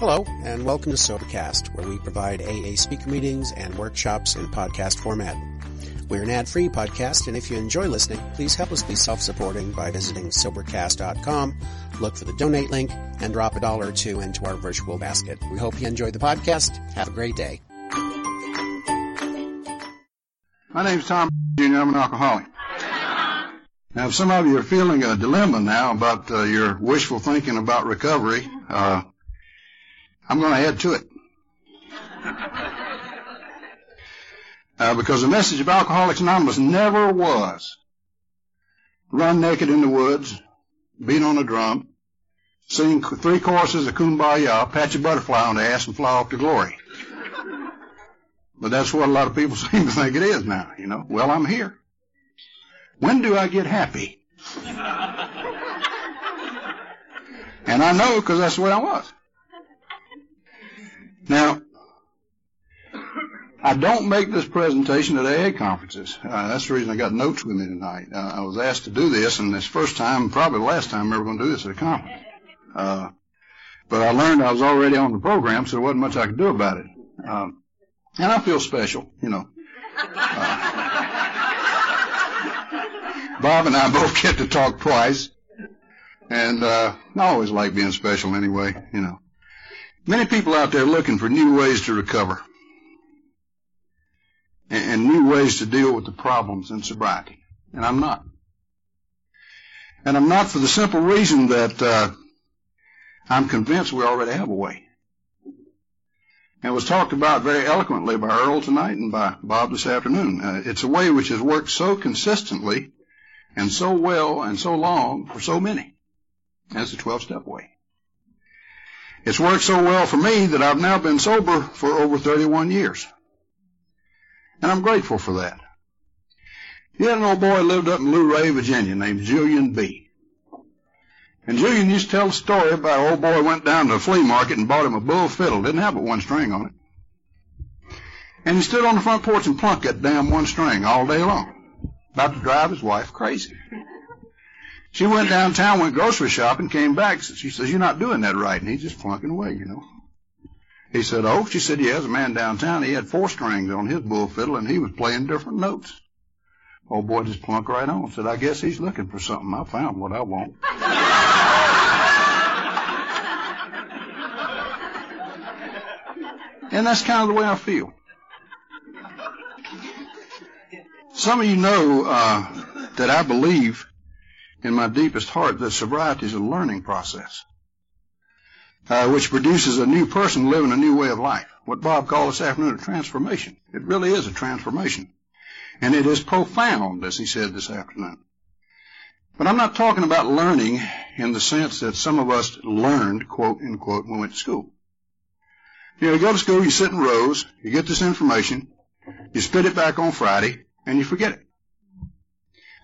Hello, and welcome to Sobercast, where we provide AA speaker meetings and workshops in podcast format. We're an ad-free podcast, and if you enjoy listening, please help us be self-supporting by visiting Sobercast.com, look for the donate link, and drop a dollar or two into our virtual basket. We hope you enjoy the podcast. Have a great day. My name's Tom Jr. I'm an alcoholic. Now, if some of you are feeling a dilemma now about uh, your wishful thinking about recovery, uh, I'm going to add to it. Uh, because the message of Alcoholics Anonymous never was run naked in the woods, beat on a drum, sing three choruses of Kumbaya, patch a butterfly on the ass, and fly off to glory. But that's what a lot of people seem to think it is now, you know. Well, I'm here. When do I get happy? and I know because that's the way I was. Now, I don't make this presentation at AA conferences. Uh, that's the reason I got notes with me tonight. Uh, I was asked to do this, and this first time, probably the last time I'm ever going to do this at a conference. Uh, but I learned I was already on the program, so there wasn't much I could do about it. Um, and I feel special, you know. Uh, Bob and I both get to talk twice, and uh, I always like being special anyway, you know. Many people out there looking for new ways to recover and, and new ways to deal with the problems in sobriety. And I'm not. And I'm not for the simple reason that uh, I'm convinced we already have a way. And it was talked about very eloquently by Earl tonight and by Bob this afternoon. Uh, it's a way which has worked so consistently and so well and so long for so many. That's the 12 step way. It's worked so well for me that I've now been sober for over 31 years. And I'm grateful for that. He had an old boy lived up in Luray, Virginia named Julian B. And Julian used to tell a story about an old boy went down to a flea market and bought him a bull fiddle. Didn't have but one string on it. And he stood on the front porch and plunked that damn one string all day long. About to drive his wife crazy. She went downtown, went grocery shopping, came back. She says, You're not doing that right. And he's just flunking away, you know. He said, Oh, she said, Yeah, there's a man downtown. He had four strings on his bull fiddle and he was playing different notes. Old boy just plunked right on. Said, I guess he's looking for something. I found what I want. and that's kind of the way I feel. Some of you know uh, that I believe in my deepest heart that sobriety is a learning process, uh, which produces a new person living a new way of life. What Bob called this afternoon a transformation. It really is a transformation. And it is profound, as he said this afternoon. But I'm not talking about learning in the sense that some of us learned, quote, unquote, when we went to school. You know, you go to school, you sit in rows, you get this information, you spit it back on Friday, and you forget it.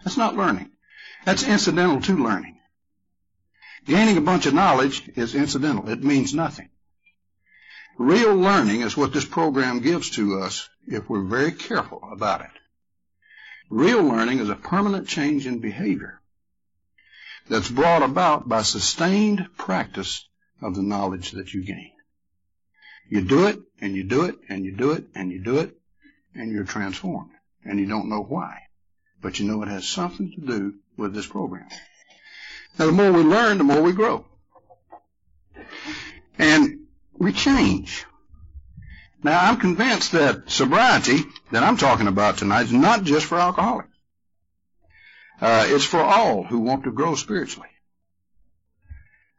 That's not learning. That's incidental to learning. Gaining a bunch of knowledge is incidental. It means nothing. Real learning is what this program gives to us if we're very careful about it. Real learning is a permanent change in behavior that's brought about by sustained practice of the knowledge that you gain. You do it, and you do it, and you do it, and you do it, and you're transformed. And you don't know why. But you know it has something to do with this program. Now, the more we learn, the more we grow. And we change. Now, I'm convinced that sobriety that I'm talking about tonight is not just for alcoholics. Uh, it's for all who want to grow spiritually.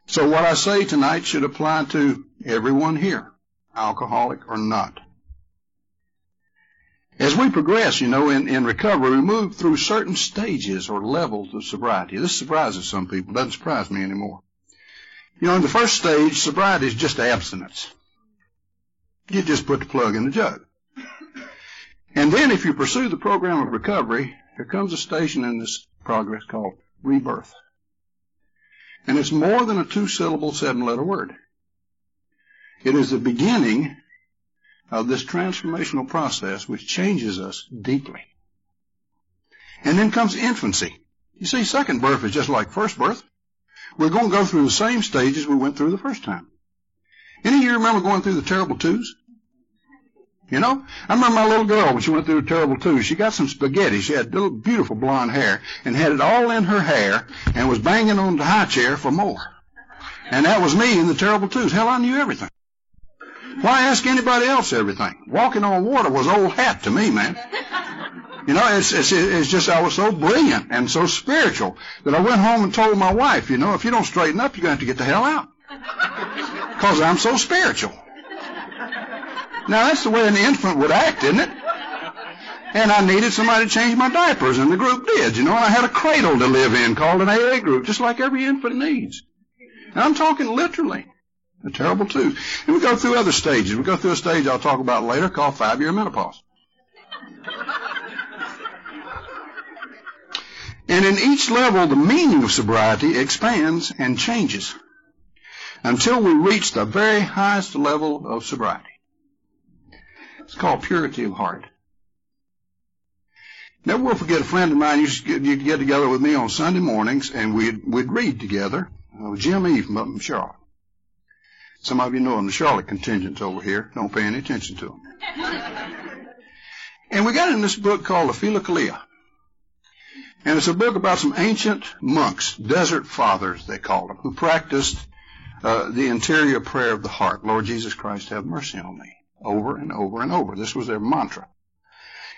So what I say tonight should apply to everyone here, alcoholic or not. As we progress, you know, in, in recovery, we move through certain stages or levels of sobriety. This surprises some people. Doesn't surprise me anymore. You know, in the first stage, sobriety is just abstinence. You just put the plug in the jug. And then if you pursue the program of recovery, there comes a station in this progress called rebirth. And it's more than a two-syllable, seven-letter word. It is the beginning of this transformational process which changes us deeply. And then comes infancy. You see, second birth is just like first birth. We're going to go through the same stages we went through the first time. Any of you remember going through the terrible twos? You know, I remember my little girl when she went through the terrible twos. She got some spaghetti. She had little beautiful blonde hair and had it all in her hair and was banging on the high chair for more. And that was me in the terrible twos. Hell, I knew everything. Why ask anybody else everything? Walking on water was old hat to me, man. You know, it's, it's, it's just I was so brilliant and so spiritual that I went home and told my wife, you know, if you don't straighten up, you're going to have to get the hell out. Because I'm so spiritual. Now, that's the way an infant would act, isn't it? And I needed somebody to change my diapers, and the group did. You know, I had a cradle to live in called an AA group, just like every infant needs. And I'm talking literally. Terrible twos. And we go through other stages. We go through a stage I'll talk about later called five-year menopause. And in each level, the meaning of sobriety expands and changes until we reach the very highest level of sobriety. It's called purity of heart. Never will forget a friend of mine used to get, get together with me on Sunday mornings and we'd, we'd read together. Jim E. from up in. Some of you know them. the Charlotte contingent's over here. Don't pay any attention to them. and we got in this book called the Philokalia. And it's a book about some ancient monks, desert fathers, they called them, who practiced uh, the interior prayer of the heart. Lord Jesus Christ, have mercy on me. Over and over and over. This was their mantra.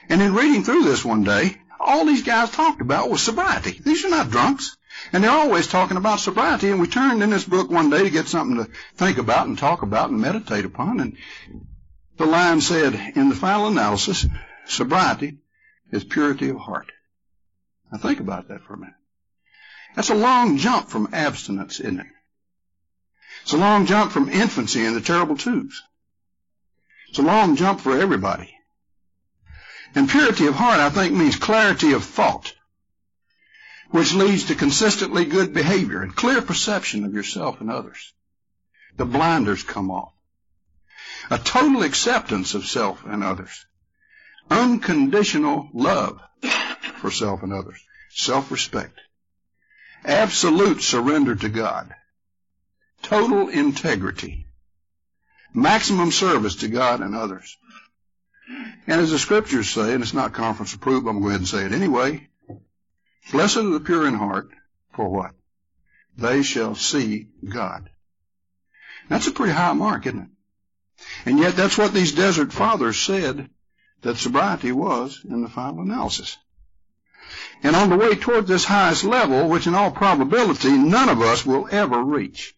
And in reading through this one day, all these guys talked about was sobriety. These are not drunks. And they're always talking about sobriety. And we turned in this book one day to get something to think about and talk about and meditate upon. And the line said, in the final analysis, sobriety is purity of heart. Now think about that for a minute. That's a long jump from abstinence, isn't it? It's a long jump from infancy and the terrible twos. It's a long jump for everybody. And purity of heart, I think, means clarity of thought, which leads to consistently good behavior and clear perception of yourself and others. The blinders come off. A total acceptance of self and others. Unconditional love for self and others. Self-respect. Absolute surrender to God. Total integrity. Maximum service to God and others. And as the scriptures say, and it's not conference approved, but I'm going to go ahead and say it anyway. Blessed are the pure in heart, for what? They shall see God. That's a pretty high mark, isn't it? And yet that's what these desert fathers said that sobriety was in the final analysis. And on the way toward this highest level, which in all probability none of us will ever reach,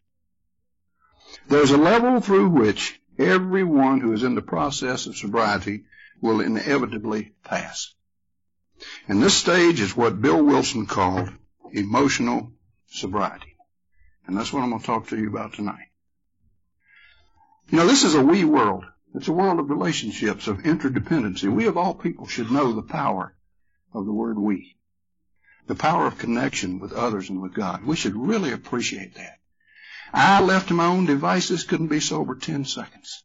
there's a level through which everyone who is in the process of sobriety will inevitably pass. And this stage is what Bill Wilson called emotional sobriety. And that's what I'm going to talk to you about tonight. You know, this is a we world. It's a world of relationships, of interdependency. We of all people should know the power of the word we. The power of connection with others and with God. We should really appreciate that. I left to my own devices, couldn't be sober 10 seconds.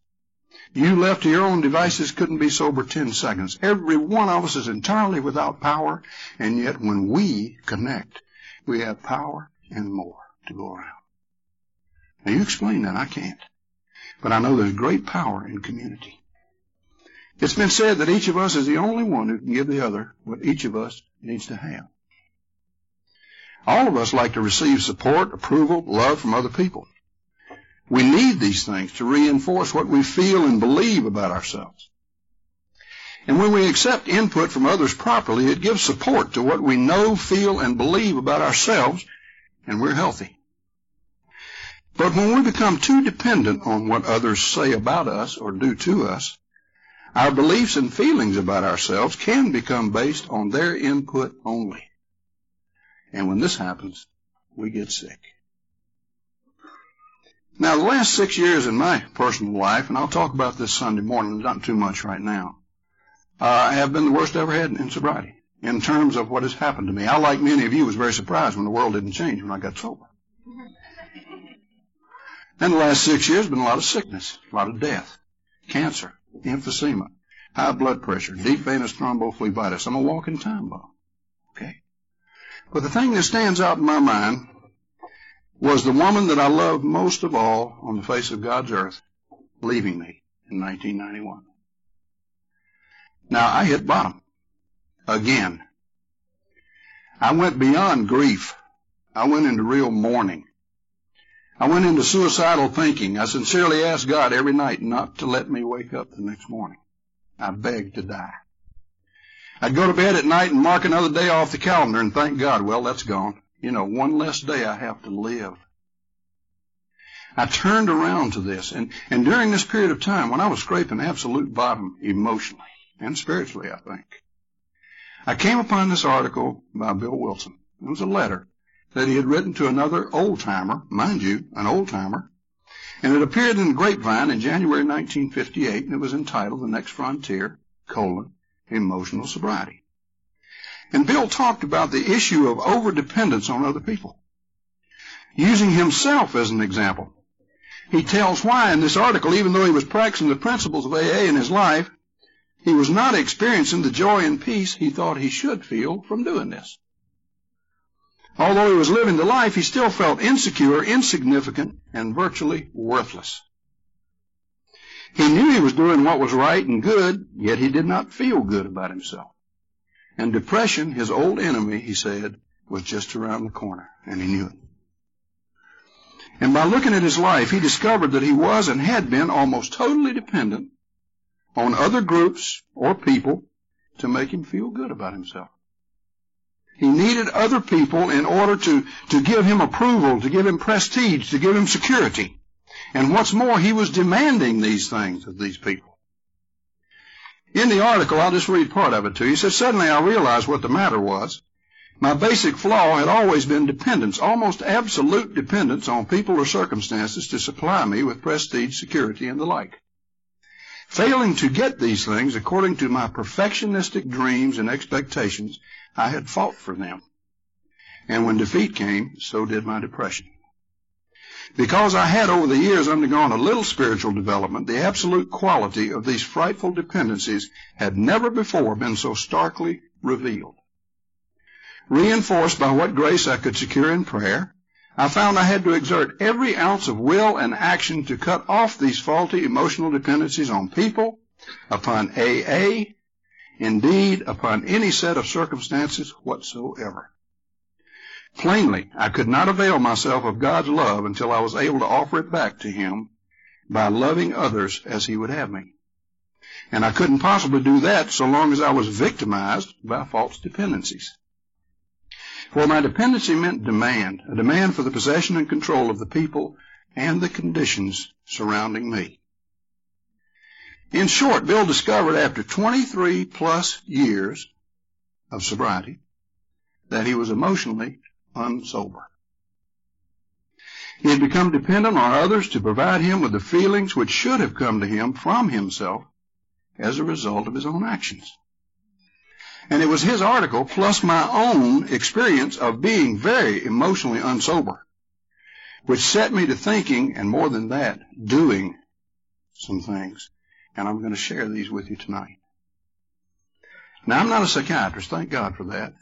You left to your own devices, couldn't be sober 10 seconds. Every one of us is entirely without power, and yet when we connect, we have power and more to go around. Now you explain that, I can't. But I know there's great power in community. It's been said that each of us is the only one who can give the other what each of us needs to have. All of us like to receive support, approval, love from other people. We need these things to reinforce what we feel and believe about ourselves. And when we accept input from others properly, it gives support to what we know, feel, and believe about ourselves, and we're healthy. But when we become too dependent on what others say about us or do to us, our beliefs and feelings about ourselves can become based on their input only. And when this happens, we get sick. Now, the last six years in my personal life, and I'll talk about this Sunday morning, not too much right now, uh, have been the worst I ever had in sobriety in terms of what has happened to me. I, like many of you, was very surprised when the world didn't change when I got sober. And the last six years have been a lot of sickness, a lot of death, cancer, emphysema, high blood pressure, deep venous thrombophlebitis. I'm a walking time bomb. Okay? But the thing that stands out in my mind was the woman that I loved most of all on the face of God's earth, leaving me in 1991. Now I hit bottom again. I went beyond grief. I went into real mourning. I went into suicidal thinking. I sincerely asked God every night not to let me wake up the next morning. I begged to die. I'd go to bed at night and mark another day off the calendar and thank God, well, that's gone. You know, one less day I have to live. I turned around to this, and, and during this period of time, when I was scraping absolute bottom emotionally and spiritually, I think, I came upon this article by Bill Wilson. It was a letter that he had written to another old timer, mind you, an old timer, and it appeared in the Grapevine in January 1958, and it was entitled The Next Frontier, colon, Emotional Sobriety. And Bill talked about the issue of overdependence on other people, using himself as an example. He tells why in this article, even though he was practicing the principles of AA in his life, he was not experiencing the joy and peace he thought he should feel from doing this. Although he was living the life, he still felt insecure, insignificant, and virtually worthless. He knew he was doing what was right and good, yet he did not feel good about himself. And depression, his old enemy, he said, was just around the corner, and he knew it. And by looking at his life, he discovered that he was and had been almost totally dependent on other groups or people to make him feel good about himself. He needed other people in order to, to give him approval, to give him prestige, to give him security. And what's more, he was demanding these things of these people. In the article, I'll just read part of it to you. He says, Suddenly I realized what the matter was. My basic flaw had always been dependence, almost absolute dependence on people or circumstances to supply me with prestige, security, and the like. Failing to get these things according to my perfectionistic dreams and expectations, I had fought for them. And when defeat came, so did my depression. Because I had over the years undergone a little spiritual development, the absolute quality of these frightful dependencies had never before been so starkly revealed. Reinforced by what grace I could secure in prayer, I found I had to exert every ounce of will and action to cut off these faulty emotional dependencies on people, upon AA, indeed upon any set of circumstances whatsoever. Plainly, I could not avail myself of God's love until I was able to offer it back to Him by loving others as He would have me. And I couldn't possibly do that so long as I was victimized by false dependencies. For my dependency meant demand, a demand for the possession and control of the people and the conditions surrounding me. In short, Bill discovered after 23 plus years of sobriety that he was emotionally unsober. He had become dependent on others to provide him with the feelings which should have come to him from himself as a result of his own actions. And it was his article plus my own experience of being very emotionally unsober, which set me to thinking, and more than that, doing some things. And I'm going to share these with you tonight. Now, I'm not a psychiatrist, thank God for that.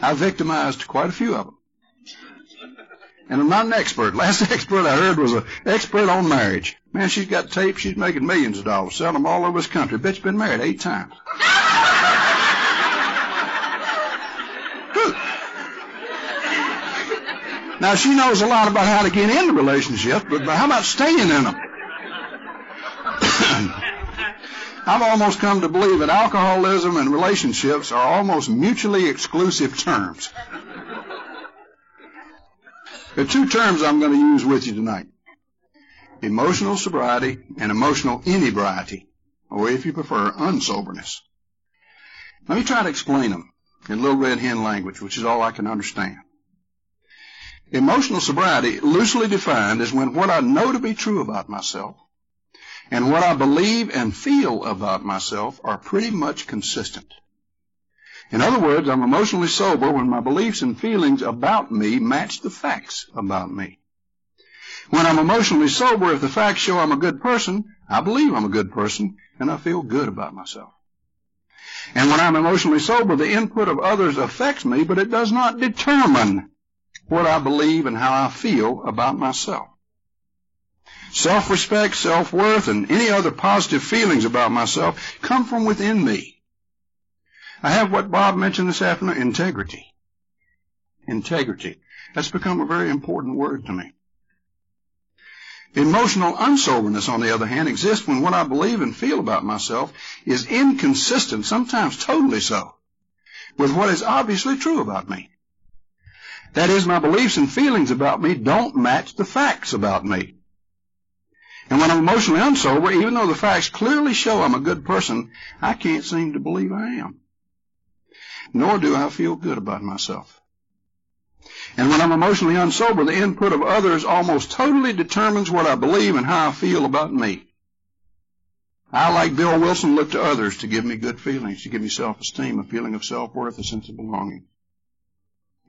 I victimized quite a few of them. And I'm not an expert. Last expert I heard was an expert on marriage. Man, she's got tapes. She's making millions of dollars, selling them all over this country. Bitch been married eight times. Now she knows a lot about how to get into relationships, but how about staying in them? I've almost come to believe that alcoholism and relationships are almost mutually exclusive terms. There are two terms I'm going to use with you tonight. Emotional sobriety and emotional inebriety, or if you prefer, unsoberness. Let me try to explain them in little red hen language, which is all I can understand. Emotional sobriety, loosely defined, is when what I know to be true about myself and what I believe and feel about myself are pretty much consistent. In other words, I'm emotionally sober when my beliefs and feelings about me match the facts about me. When I'm emotionally sober, if the facts show I'm a good person, I believe I'm a good person, and I feel good about myself. And when I'm emotionally sober, the input of others affects me, but it does not determine what I believe and how I feel about myself. Self-respect, self-worth, and any other positive feelings about myself come from within me. I have what Bob mentioned this afternoon, integrity. Integrity. That's become a very important word to me. Emotional unsoberness, on the other hand, exists when what I believe and feel about myself is inconsistent, sometimes totally so, with what is obviously true about me. That is, my beliefs and feelings about me don't match the facts about me. And when I'm emotionally unsober, even though the facts clearly show I'm a good person, I can't seem to believe I am. Nor do I feel good about myself. And when I'm emotionally unsober, the input of others almost totally determines what I believe and how I feel about me. I, like Bill Wilson, look to others to give me good feelings, to give me self-esteem, a feeling of self-worth, a sense of belonging.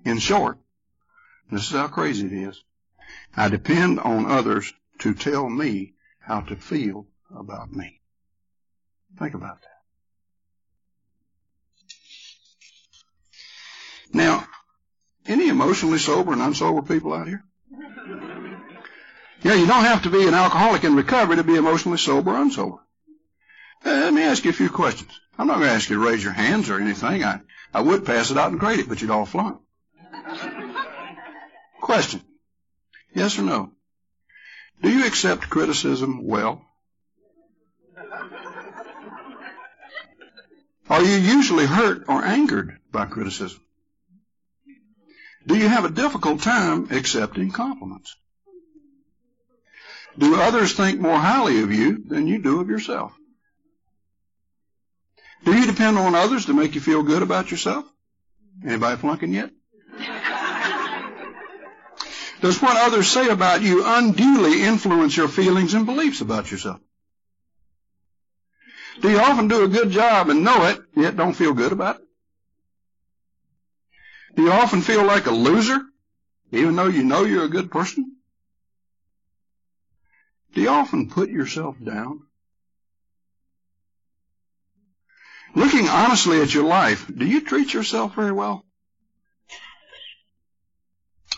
In short, this is how crazy it is. I depend on others to tell me how to feel about me. Think about that. Now, any emotionally sober and unsober people out here? Yeah, you don't have to be an alcoholic in recovery to be emotionally sober or unsober. Uh, let me ask you a few questions. I'm not going to ask you to raise your hands or anything. I, I would pass it out and grade it, but you'd all flunk. Question. Yes or no? Do you accept criticism well? Are you usually hurt or angered by criticism? Do you have a difficult time accepting compliments? Do others think more highly of you than you do of yourself? Do you depend on others to make you feel good about yourself? Anybody flunking yet? Does what others say about you unduly influence your feelings and beliefs about yourself? Do you often do a good job and know it, yet don't feel good about it? Do you often feel like a loser, even though you know you're a good person? Do you often put yourself down? Looking honestly at your life, do you treat yourself very well?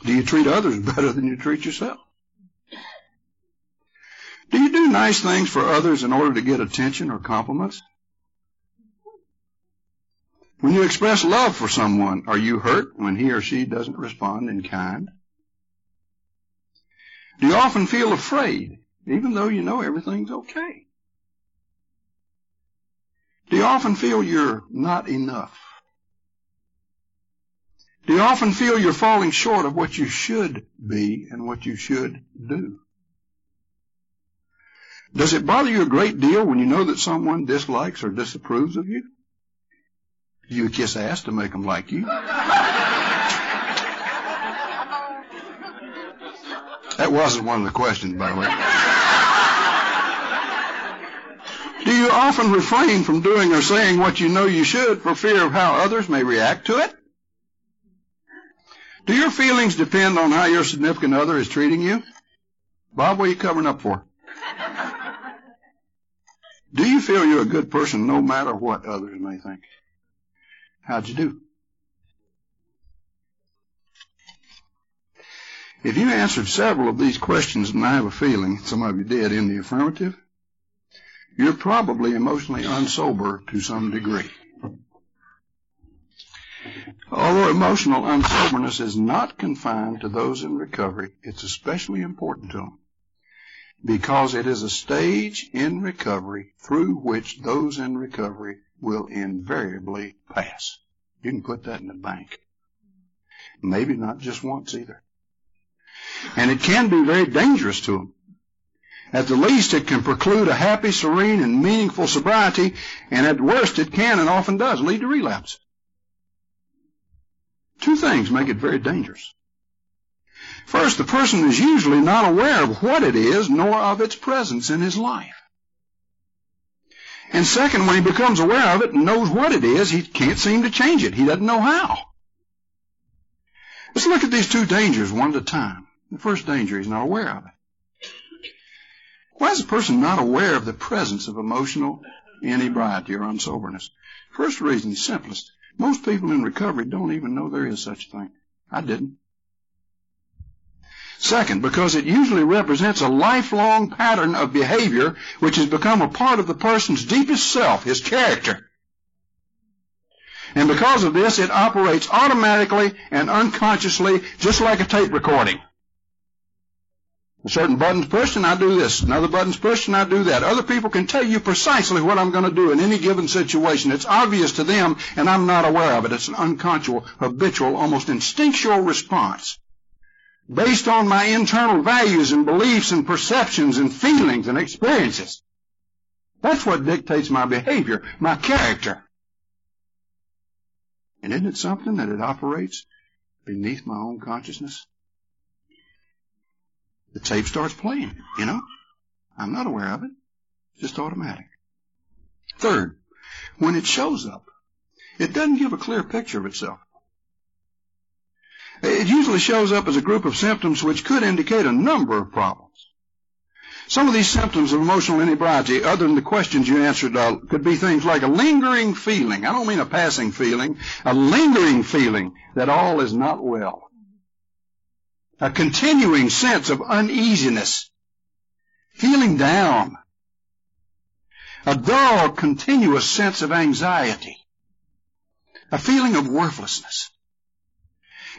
Do you treat others better than you treat yourself? Do you do nice things for others in order to get attention or compliments? When you express love for someone, are you hurt when he or she doesn't respond in kind? Do you often feel afraid, even though you know everything's okay? Do you often feel you're not enough? Do you often feel you're falling short of what you should be and what you should do? Does it bother you a great deal when you know that someone dislikes or disapproves of you? Do you kiss ass to make them like you? That wasn't one of the questions, by the way. Do you often refrain from doing or saying what you know you should for fear of how others may react to it? Do your feelings depend on how your significant other is treating you? Bob, what are you covering up for? Do you feel you're a good person no matter what others may think? How'd you do? If you answered several of these questions, and I have a feeling some of you did in the affirmative, you're probably emotionally unsober to some degree. Although emotional unsoberness is not confined to those in recovery, it's especially important to them because it is a stage in recovery through which those in recovery will invariably pass. You can put that in the bank. Maybe not just once either. And it can be very dangerous to them. At the least, it can preclude a happy, serene, and meaningful sobriety, and at worst, it can and often does lead to relapse. Two things make it very dangerous. First, the person is usually not aware of what it is, nor of its presence in his life. And second, when he becomes aware of it and knows what it is, he can't seem to change it. He doesn't know how. Let's look at these two dangers one at a time. The first danger, he's not aware of it. Why is a person not aware of the presence of emotional inebriety or unsoberness? First reason, simplest. Most people in recovery don't even know there is such a thing. I didn't. Second, because it usually represents a lifelong pattern of behavior which has become a part of the person's deepest self, his character. And because of this, it operates automatically and unconsciously, just like a tape recording. A certain button's pushed and I do this. Another button's pushed and I do that. Other people can tell you precisely what I'm going to do in any given situation. It's obvious to them and I'm not aware of it. It's an unconscious, habitual, almost instinctual response based on my internal values and beliefs and perceptions and feelings and experiences. That's what dictates my behavior, my character. And isn't it something that it operates beneath my own consciousness? The tape starts playing, you know? I'm not aware of it. Just automatic. Third, when it shows up, it doesn't give a clear picture of itself. It usually shows up as a group of symptoms which could indicate a number of problems. Some of these symptoms of emotional inebriety, other than the questions you answered, uh, could be things like a lingering feeling. I don't mean a passing feeling, a lingering feeling that all is not well. A continuing sense of uneasiness, feeling down, a dull, continuous sense of anxiety, a feeling of worthlessness.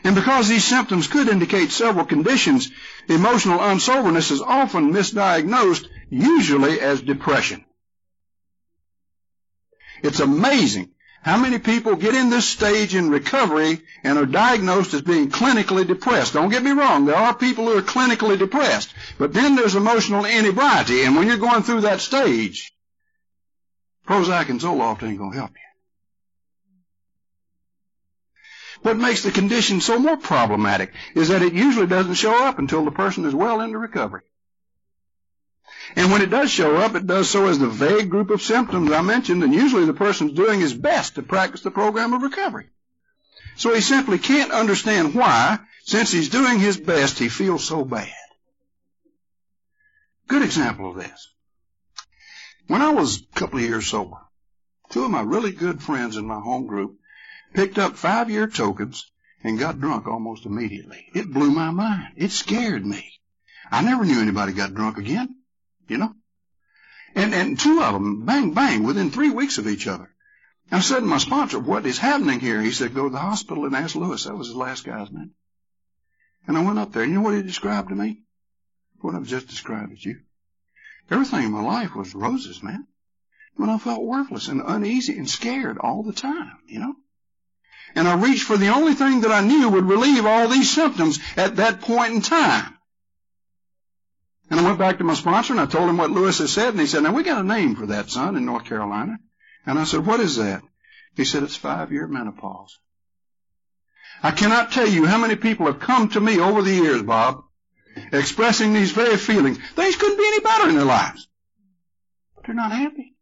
And because these symptoms could indicate several conditions, emotional unsoberness is often misdiagnosed, usually as depression. It's amazing how many people get in this stage in recovery and are diagnosed as being clinically depressed. Don't get me wrong, there are people who are clinically depressed, but then there's emotional inebriety, and when you're going through that stage, Prozac and Zoloft ain't gonna help you. What makes the condition so more problematic is that it usually doesn't show up until the person is well into recovery. And when it does show up, it does so as the vague group of symptoms I mentioned, and usually the person's doing his best to practice the program of recovery. So he simply can't understand why, since he's doing his best, he feels so bad. Good example of this. When I was a couple of years sober, two of my really good friends in my home group picked up five year tokens, and got drunk almost immediately. It blew my mind. It scared me. I never knew anybody got drunk again, you know? And, and two of them, bang, bang, within three weeks of each other. I said to my sponsor, what is happening here? He said, go to the hospital and ask Lewis. That was his last guy's name. And I went up there. And You know what he described to me? What I've just described to you. Everything in my life was roses, man. When I felt worthless and uneasy and scared all the time, you know? and I reached for the only thing that I knew would relieve all these symptoms at that point in time. And I went back to my sponsor and I told him what Lewis had said, and he said, now we got a name for that, son, in North Carolina. And I said, what is that? He said, it's five-year menopause. I cannot tell you how many people have come to me over the years, Bob, expressing these very feelings. Things couldn't be any better in their lives. But they're not happy.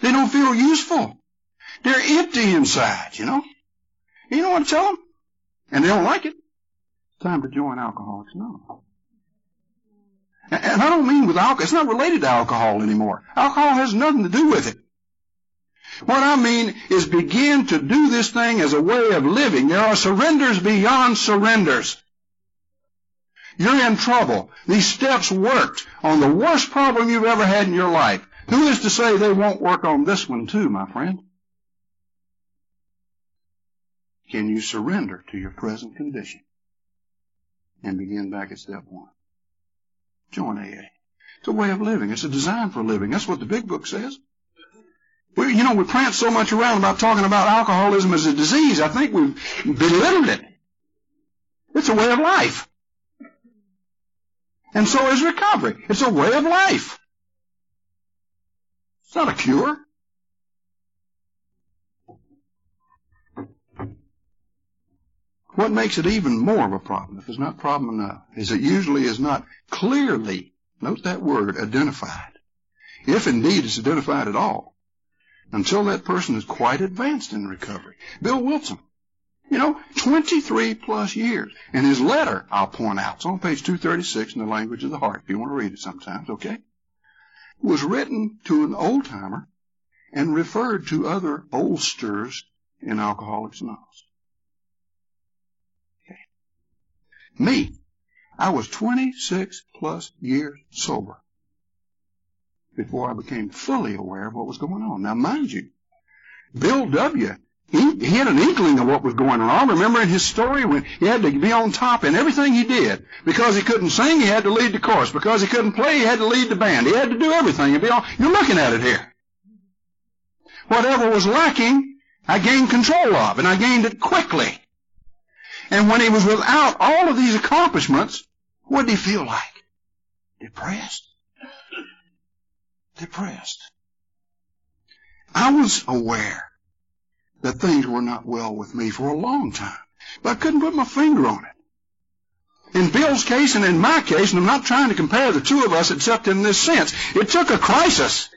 They don't feel useful. They're empty inside, you know. You know what I tell them? And they don't like it. Time to join Alcoholics Anonymous. And I don't mean with alcohol. It's not related to alcohol anymore. Alcohol has nothing to do with it. What I mean is begin to do this thing as a way of living. There are surrenders beyond surrenders. You're in trouble. These steps worked on the worst problem you've ever had in your life. Who is to say they won't work on this one too, my friend? Can you surrender to your present condition and begin back at step one? Join AA. It's a way of living. It's a design for living. That's what the big book says. We, you know, we prance so much around about talking about alcoholism as a disease. I think we've belittled it. It's a way of life. And so is recovery. It's a way of life. It's not a cure. What makes it even more of a problem, if it's not problem enough, is it usually is not clearly, note that word, identified. If indeed it's identified at all, until that person is quite advanced in recovery. Bill Wilson, you know, 23 plus years. And his letter, I'll point out, it's on page 236 in the language of the heart, if you want to read it sometimes, okay? Was written to an old timer and referred to other oldsters in Alcoholics Anonymous. Me, I was 26 plus years sober before I became fully aware of what was going on. Now, mind you, Bill W. He, he had an inkling of what was going on. Remember in his story when he had to be on top in everything he did. Because he couldn't sing, he had to lead the chorus. Because he couldn't play, he had to lead the band. He had to do everything. Be all, you're looking at it here. Whatever was lacking, I gained control of, and I gained it quickly. And when he was without all of these accomplishments, what did he feel like? Depressed. Depressed. I was aware that things were not well with me for a long time, but I couldn't put my finger on it. In Bill's case and in my case, and I'm not trying to compare the two of us except in this sense, it took a crisis.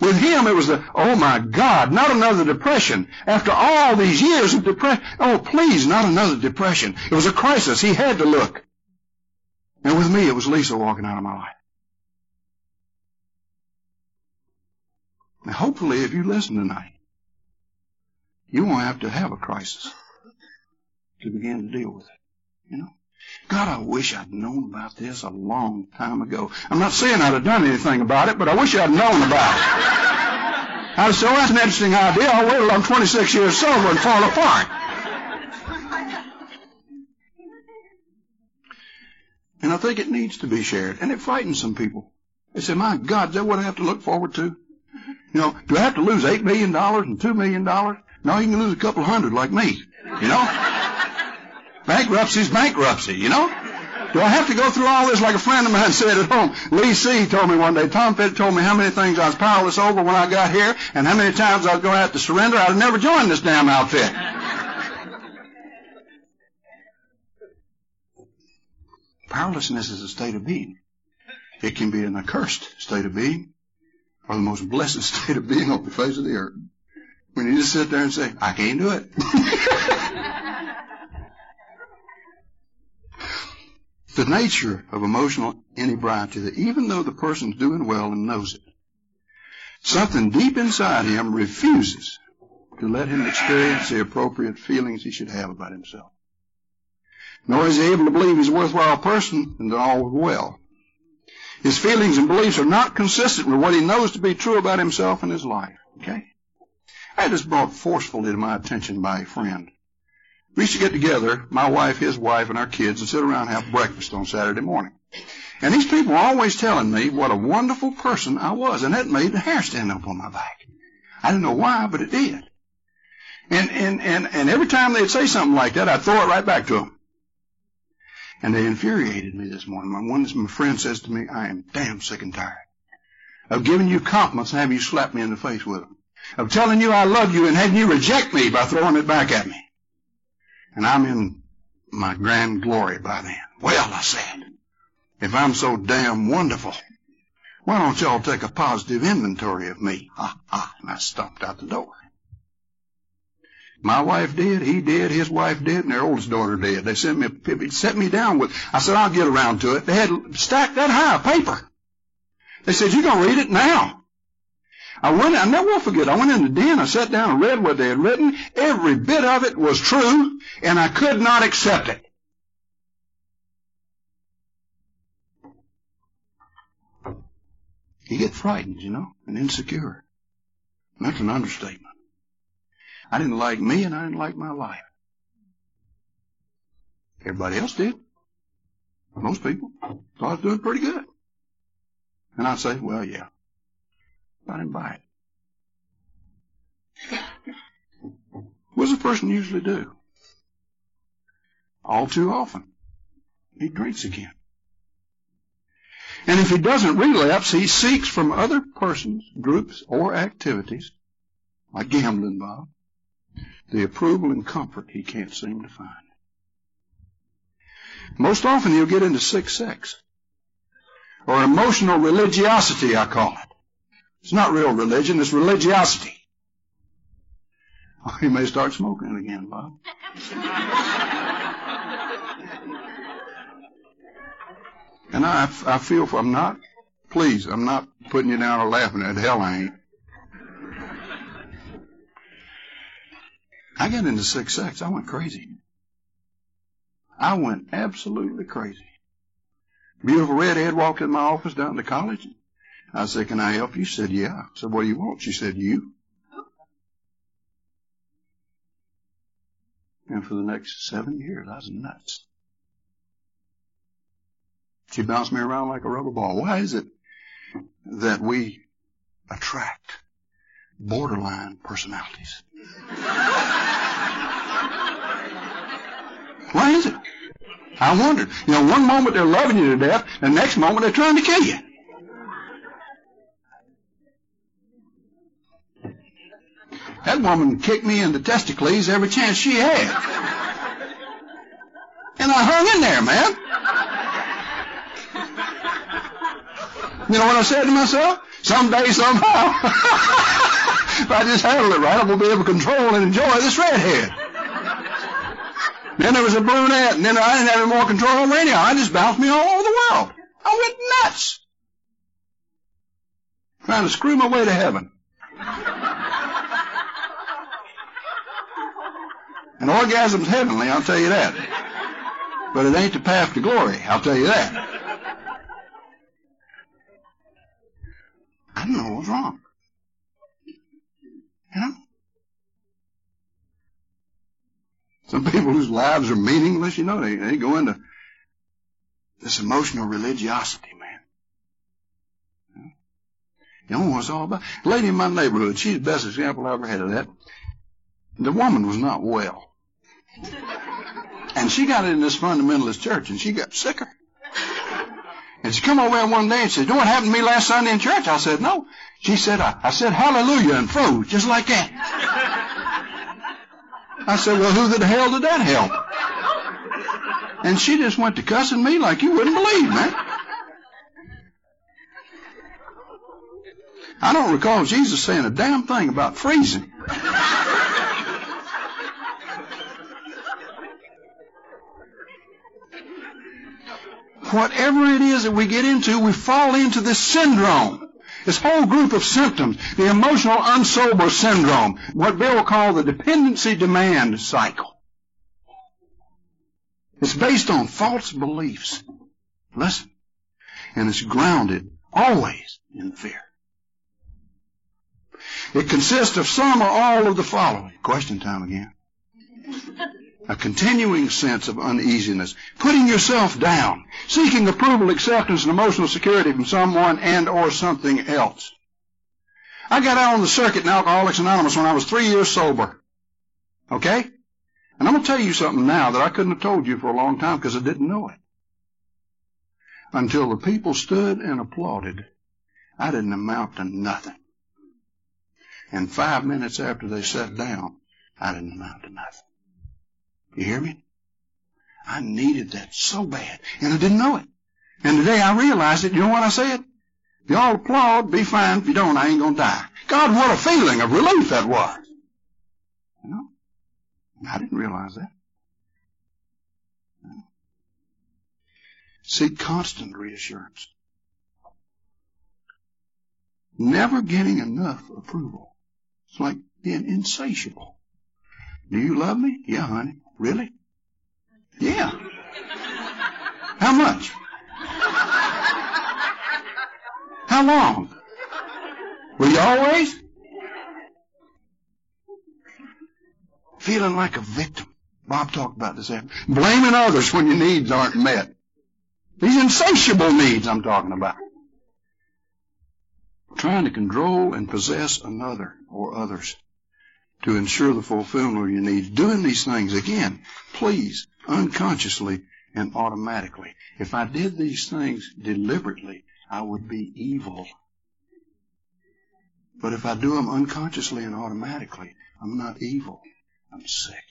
With him, it was the, oh my God, not another depression. After all these years of depression, oh please, not another depression. It was a crisis. He had to look. And with me, it was Lisa walking out of my life. Now, hopefully, if you listen tonight, you won't have to have a crisis to begin to deal with it. You know? God, I wish I'd known about this a long time ago. I'm not saying I'd have done anything about it, but I wish I'd known about it. I said, oh, that's an interesting idea. I'll wait till I'm 26 years sober and fall apart. And I think it needs to be shared. And it frightens some people. They say, my God, is that what I have to look forward to? You know, do I have to lose $8 million and $2 million? No, you can lose a couple hundred like me. You know? Bankruptcy's bankruptcy, you know? Do I have to go through all this like a friend of mine said at home? Lee C. told me one day, Tom Pitt told me how many things I was powerless over when I got here and how many times I was going to have to surrender. I'd never joined this damn outfit. Powerlessness is a state of being. It can be an accursed state of being or the most blessed state of being on the face of the earth. When you just sit there and say, I can't do it. The nature of emotional inebriety that even though the person's doing well and knows it, something deep inside him refuses to let him experience the appropriate feelings he should have about himself. Nor is he able to believe he's a worthwhile person and that all is well. His feelings and beliefs are not consistent with what he knows to be true about himself and his life. Okay? I had brought forcefully to my attention by a friend. We used to get together, my wife, his wife, and our kids, and sit around and have breakfast on Saturday morning. And these people were always telling me what a wonderful person I was, and that made the hair stand up on my back. I didn't know why, but it did. And, and, and, and every time they'd say something like that, I'd throw it right back to them. And they infuriated me this morning. My, one, my friend says to me, I am damn sick and tired of giving you compliments and having you slap me in the face with them. Of telling you I love you and having you reject me by throwing it back at me and I'm in my grand glory by then. Well, I said, if I'm so damn wonderful, why don't y'all take a positive inventory of me? Ha ha, and I stomped out the door. My wife did, he did, his wife did, and their oldest daughter did. They sent me, set me down with, I said, I'll get around to it. They had stacked that high of paper. They said, you're going to read it now. I went, I never will forget, I went in the den, I sat down and read what they had written. Every bit of it was true, and I could not accept it. You get frightened, you know, and insecure. That's an understatement. I didn't like me and I didn't like my life. Everybody else did. Most people thought I was doing pretty good. And I'd say, well, yeah, I didn't buy. What does a person usually do? All too often, he drinks again. And if he doesn't relapse, he seeks from other persons, groups, or activities, like gambling, Bob, the approval and comfort he can't seem to find. Most often he'll get into sick sex, or emotional religiosity, I call it. It's not real religion, it's religiosity. Oh, you may start smoking again, Bob. and I, I feel for, I'm not, please, I'm not putting you down or laughing at hell I ain't. I got into sick sex. I went crazy. I went absolutely crazy. Beautiful redhead walked in my office down to college. I said, can I help you? She said, yeah. I said, what do you want? She said, you. And for the next seven years, I was nuts. She bounced me around like a rubber ball. Why is it that we attract borderline personalities? Why is it? I wondered. You know, one moment they're loving you to death, the next moment they're trying to kill you. That woman kicked me in the testicles every chance she had. And I hung in there, man. You know what I said to myself? Someday, somehow, if I just handle it right, I will be able to control and enjoy this redhead. Then there was a brunette, and then I didn't have any more control over anyhow. I just bounced me all over the world. I went nuts. Trying to screw my way to heaven. And orgasm's heavenly, I'll tell you that. But it ain't the path to glory, I'll tell you that. I don't know what's wrong. You know? Some people whose lives are meaningless, you know, they, they go into this emotional religiosity, man. You know what it's all about? A lady in my neighborhood, she's the best example I ever had of that. The woman was not well. And she got in this fundamentalist church and she got sicker. And she come over one day and said, you know what happened to me last Sunday in church? I said, no. She said, I, I said hallelujah and froze just like that. I said, well, who the hell did that help? And she just went to cussing me like you wouldn't believe, man. I don't recall Jesus saying a damn thing about freezing. Whatever it is that we get into, we fall into this syndrome. This whole group of symptoms, the emotional unsober syndrome, what Bill called the dependency demand cycle. It's based on false beliefs. Listen. And it's grounded always in fear. It consists of some or all of the following. Question time again a continuing sense of uneasiness, putting yourself down, seeking approval, acceptance, and emotional security from someone and or something else. I got out on the circuit in Alcoholics Anonymous when I was three years sober. Okay? And I'm going to tell you something now that I couldn't have told you for a long time because I didn't know it. Until the people stood and applauded, I didn't amount to nothing. And five minutes after they sat down, I didn't amount to nothing. You hear me? I needed that so bad, and I didn't know it. And today I realized it. You know what I said? If y'all applaud, be fine. If you don't, I ain't gonna die. God, what a feeling of relief that was. You know? I didn't realize that. Seek constant reassurance. Never getting enough approval. It's like being insatiable. Do you love me? Yeah, honey. Really? Yeah. How much? How long? Were you always? Feeling like a victim. Bob talked about this. Blaming others when your needs aren't met. These insatiable needs I'm talking about. Trying to control and possess another or others to ensure the fulfillment of your needs. Doing these things, again, please, unconsciously and automatically. If I did these things deliberately, I would be evil. But if I do them unconsciously and automatically, I'm not evil. I'm sick.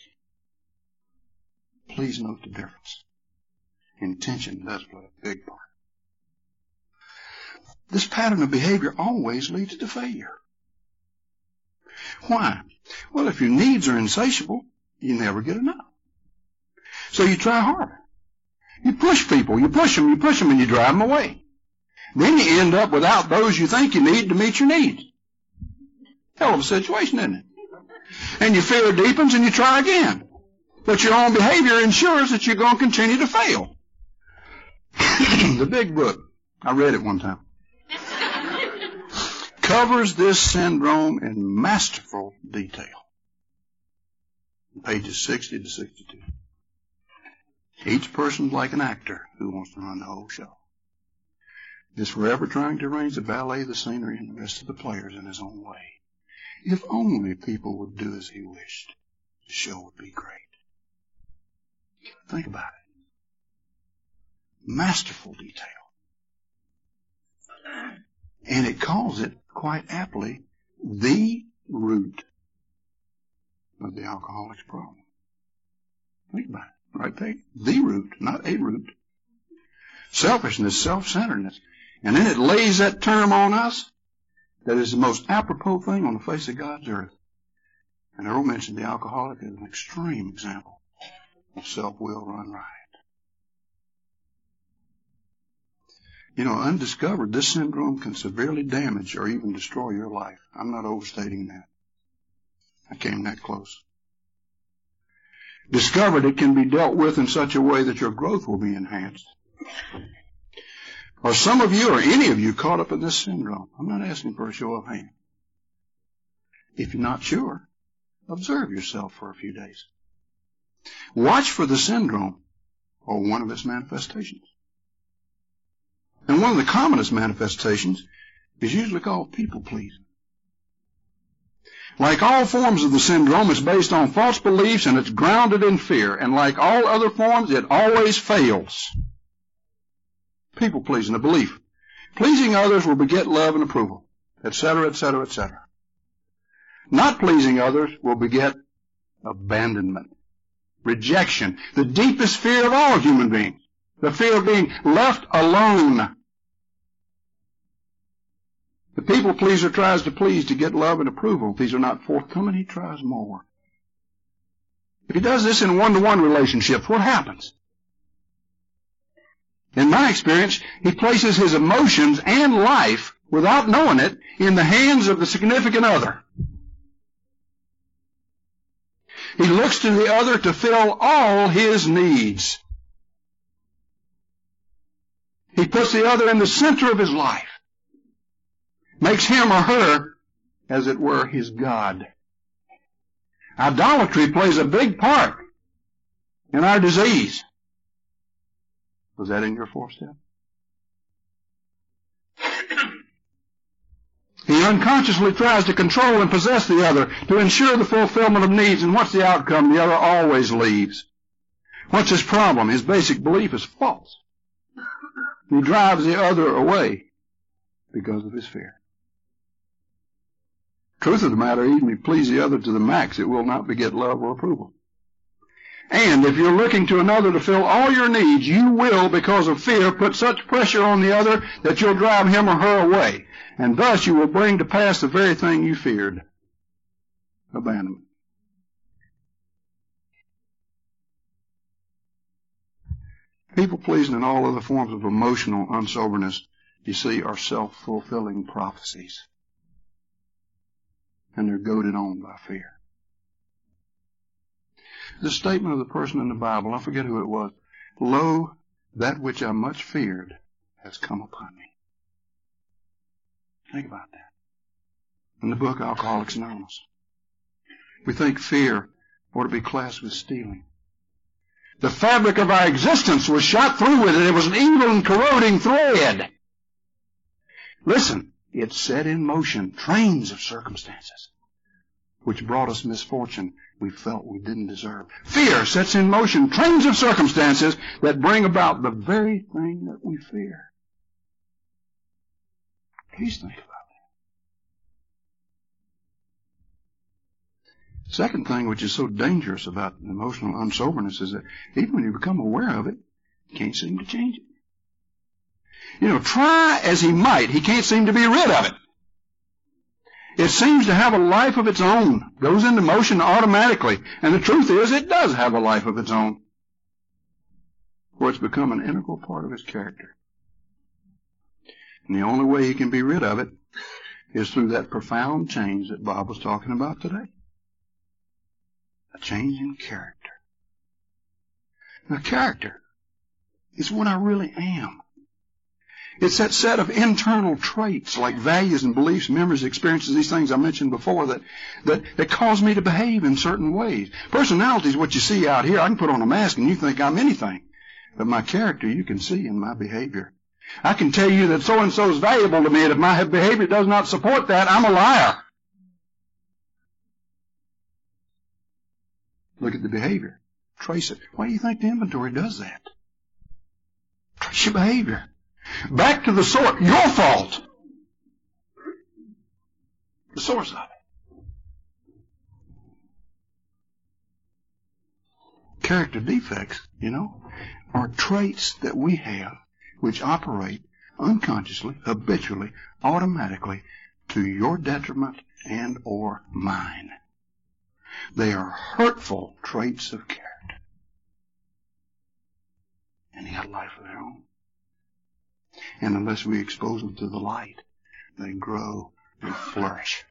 Please note the difference. Intention does play a big part. This pattern of behavior always leads to failure. Why? Well, if your needs are insatiable, you never get enough. So you try harder. You push people, you push them, you push them, and you drive them away. Then you end up without those you think you need to meet your needs. Hell of a situation, isn't it? And your fear deepens and you try again. But your own behavior ensures that you're going to continue to fail. the big book, I read it one time, covers this syndrome in masterful detail. Pages 60 to 62. Each person's like an actor who wants to run the whole show. Is forever trying to arrange the ballet, the scenery, and the rest of the players in his own way. If only people would do as he wished, the show would be great. Think about it. Masterful detail. And it calls it, quite aptly, the root of the alcoholic's problem. Think about it. Right there. The root, not a root. Selfishness, self-centeredness. And then it lays that term on us that is the most apropos thing on the face of God's earth. And Earl mentioned the alcoholic as an extreme example of self-will run riot. You know, undiscovered, this syndrome can severely damage or even destroy your life. I'm not overstating that. I came that close. Discovered, it can be dealt with in such a way that your growth will be enhanced. Are some of you or any of you caught up in this syndrome? I'm not asking for a show of hands. If you're not sure, observe yourself for a few days. Watch for the syndrome or one of its manifestations. And one of the commonest manifestations is usually called people pleasing. Like all forms of the syndrome, it's based on false beliefs and it's grounded in fear. And like all other forms, it always fails. People pleasing, a belief. Pleasing others will beget love and approval, etc., etc., etc. Not pleasing others will beget abandonment, rejection, the deepest fear of all human beings, the fear of being left alone. The people pleaser tries to please to get love and approval. If these are not forthcoming, he tries more. If he does this in one-to-one relationships, what happens? In my experience, he places his emotions and life, without knowing it, in the hands of the significant other. He looks to the other to fill all his needs. He puts the other in the center of his life. Makes him or her, as it were, his God. Idolatry plays a big part in our disease. Was that in your fourth step? He unconsciously tries to control and possess the other to ensure the fulfillment of needs, and what's the outcome? The other always leaves. What's his problem? His basic belief is false. He drives the other away because of his fear. Truth of the matter, even if you please the other to the max, it will not beget love or approval. And if you're looking to another to fill all your needs, you will, because of fear, put such pressure on the other that you'll drive him or her away. And thus you will bring to pass the very thing you feared. Abandonment. People pleasing and all other forms of emotional unsoberness, you see, are self-fulfilling prophecies. And they're goaded on by fear the statement of the person in the Bible, I forget who it was, Lo, that which I much feared has come upon me. Think about that. In the book Alcoholics Anonymous. We think fear ought to be classed with stealing. The fabric of our existence was shot through with it. It was an evil and corroding thread. Listen, it set in motion trains of circumstances which brought us misfortune we felt we didn't deserve. Fear sets in motion trains of circumstances that bring about the very thing that we fear. Please think about that. Second thing which is so dangerous about emotional unsoberness is that even when you become aware of it, you can't seem to change it. You know, try as he might, he can't seem to be rid of it. It seems to have a life of its own, goes into motion automatically. And the truth is, it does have a life of its own. For it's become an integral part of his character. And the only way he can be rid of it is through that profound change that Bob was talking about today. A change in character. The character is what I really am. It's that set of internal traits like values and beliefs, memories, experiences, these things I mentioned before that, that, that cause me to behave in certain ways. Personality is what you see out here. I can put on a mask and you think I'm anything. But my character you can see in my behavior. I can tell you that so and so is valuable to me and if my behavior does not support that, I'm a liar. Look at the behavior. Trace it. Why do you think the inventory does that? Trace your behavior. Back to the source. Your fault. The source of it. Character defects, you know, are traits that we have which operate unconsciously, habitually, automatically to your detriment and or mine. They are hurtful traits of character. And they have life of their own. And unless we expose them to the light, they grow and flourish.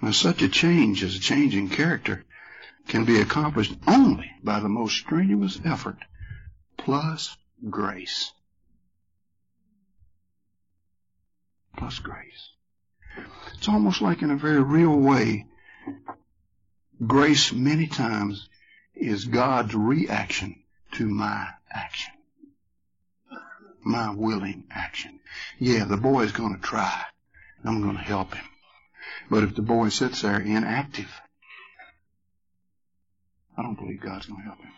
Now, such a change as a change in character can be accomplished only by the most strenuous effort plus grace. Plus grace. It's almost like in a very real way, grace many times is God's reaction to my action. My willing action. Yeah, the boy's gonna try. I'm gonna help him. But if the boy sits there inactive, I don't believe God's gonna help him.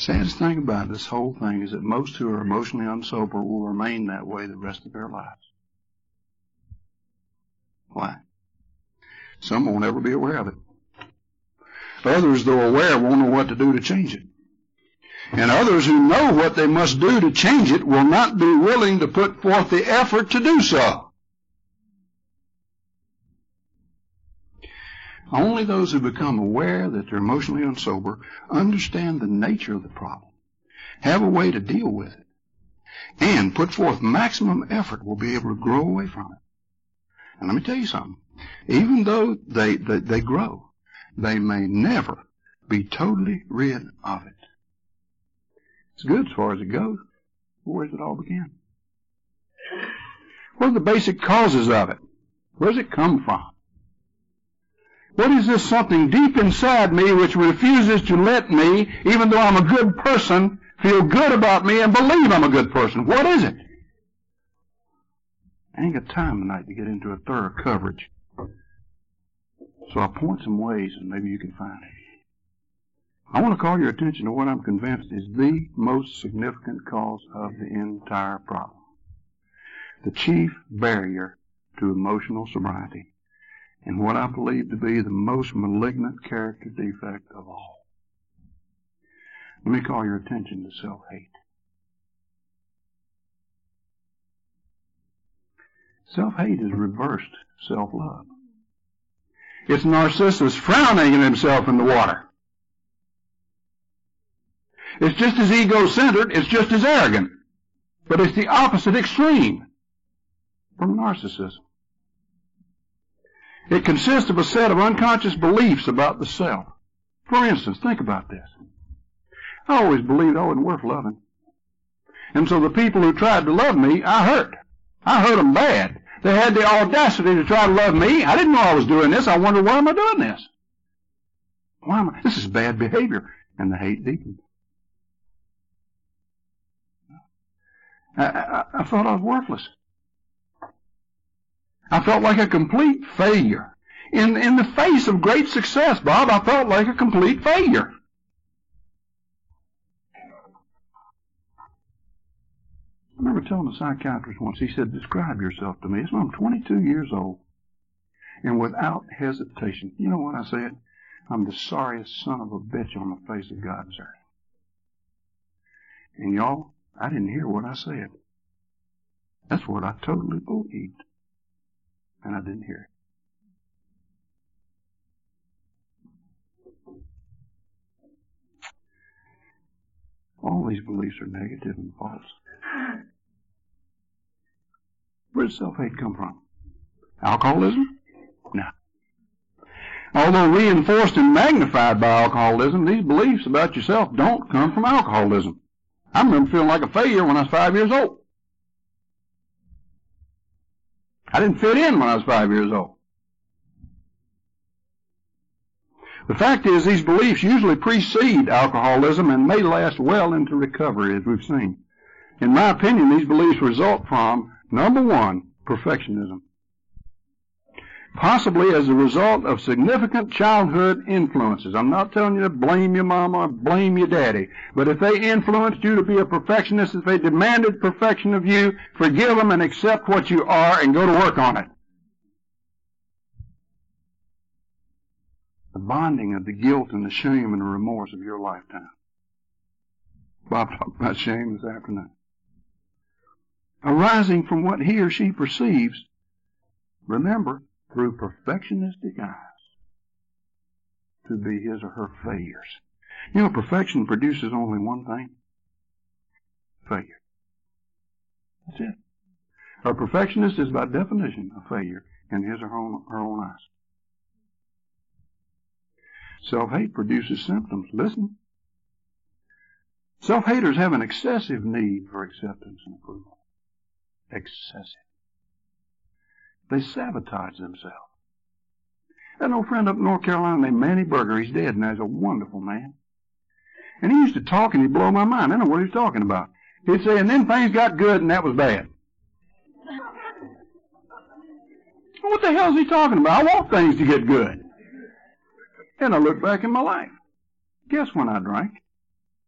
Saddest thing about this whole thing is that most who are emotionally unsober will remain that way the rest of their lives. Why? Some won't ever be aware of it. Others, though aware, won't know what to do to change it. And others who know what they must do to change it will not be willing to put forth the effort to do so. Only those who become aware that they're emotionally unsober understand the nature of the problem, have a way to deal with it, and put forth maximum effort will be able to grow away from it. And let me tell you something. Even though they, they, they grow, they may never be totally rid of it. It's good as far as it goes. Where does it all begin? What are the basic causes of it? Where does it come from? What is this something deep inside me which refuses to let me, even though I'm a good person, feel good about me and believe I'm a good person? What is it? I ain't got time tonight to get into a thorough coverage. So I'll point some ways and maybe you can find it. I want to call your attention to what I'm convinced is the most significant cause of the entire problem. The chief barrier to emotional sobriety and what I believe to be the most malignant character defect of all. Let me call your attention to self-hate. Self-hate is reversed self-love. It's Narcissus frowning at himself in the water. It's just as ego-centered, it's just as arrogant. But it's the opposite extreme from narcissism. It consists of a set of unconscious beliefs about the self. For instance, think about this. I always believed I wasn't worth loving. And so the people who tried to love me, I hurt. I hurt them bad. They had the audacity to try to love me. I didn't know I was doing this. I wondered, why am I doing this? Why am I? This is bad behavior. And the hate deepened. I, I, I thought I was worthless. I felt like a complete failure. In, in the face of great success, Bob, I felt like a complete failure. I remember telling a psychiatrist once, he said, describe yourself to me. I'm 22 years old. And without hesitation, you know what I said? I'm the sorriest son of a bitch on the face of God's earth. And y'all, I didn't hear what I said. That's what I totally believed and I didn't hear. All these beliefs are negative and false. Where does self-hate come from? Alcoholism? No. Although reinforced and magnified by alcoholism, these beliefs about yourself don't come from alcoholism. I remember feeling like a failure when I was five years old. I didn't fit in when I was five years old. The fact is, these beliefs usually precede alcoholism and may last well into recovery, as we've seen. In my opinion, these beliefs result from, number one, perfectionism. Possibly as a result of significant childhood influences. I'm not telling you to blame your mama or blame your daddy, but if they influenced you to be a perfectionist, if they demanded perfection of you, forgive them and accept what you are and go to work on it. The bonding of the guilt and the shame and the remorse of your lifetime. Bob talked about shame this afternoon. Arising from what he or she perceives, remember, through perfectionistic eyes to be his or her failures. You know, perfection produces only one thing failure. That's it. A perfectionist is by definition a failure in his or her own, her own eyes. Self-hate produces symptoms. Listen. Self-haters have an excessive need for acceptance and approval. Excessive. They sabotage themselves. An old friend up in North Carolina named Manny Berger. He's dead now. He's a wonderful man. And he used to talk and he'd blow my mind. I know what he was talking about. He'd say, and then things got good and that was bad. What the hell is he talking about? I want things to get good. And I look back in my life. Guess when I drank?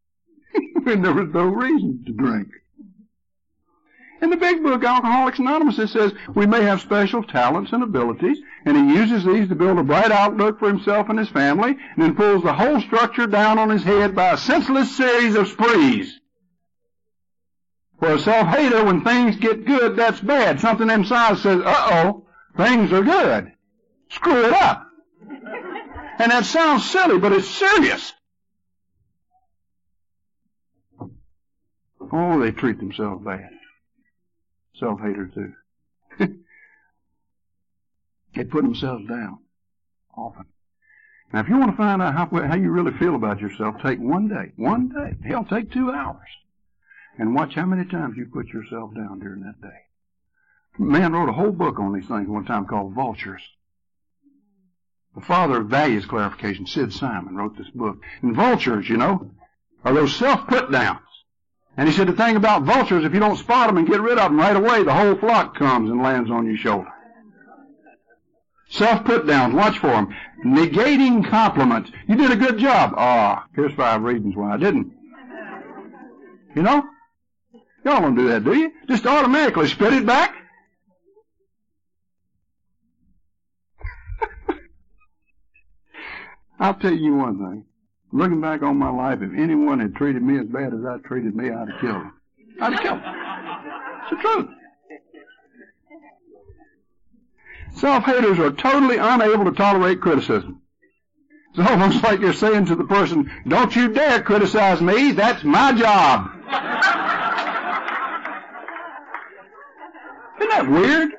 when there was no reason to drink. In the big book, Alcoholics Anonymous, it says we may have special talents and abilities, and he uses these to build a bright outlook for himself and his family, and then pulls the whole structure down on his head by a senseless series of sprees. For a self-hater, when things get good, that's bad. Something inside says, uh-oh, things are good. Screw it up. And that sounds silly, but it's serious. Oh, they treat themselves bad self-hater too. they put themselves down often. Now, if you want to find out how, how you really feel about yourself, take one day, one day, hell, take two hours, and watch how many times you put yourself down during that day. A man wrote a whole book on these things one time called Vultures. The father of values clarification, Sid Simon, wrote this book. And vultures, you know, are those self-put downs. And he said the thing about vultures, if you don't spot them and get rid of them right away, the whole flock comes and lands on your shoulder. Self put downs, watch for them. Negating compliments. You did a good job. Ah, here's five reasons why I didn't. You know? Y'all don't do that, do you? Just automatically spit it back. I'll tell you one thing. Looking back on my life, if anyone had treated me as bad as I treated me, I'd have killed him. I'd have killed him. It's the truth. Self-haters are totally unable to tolerate criticism. It's almost like you're saying to the person, don't you dare criticize me, that's my job. Isn't that weird?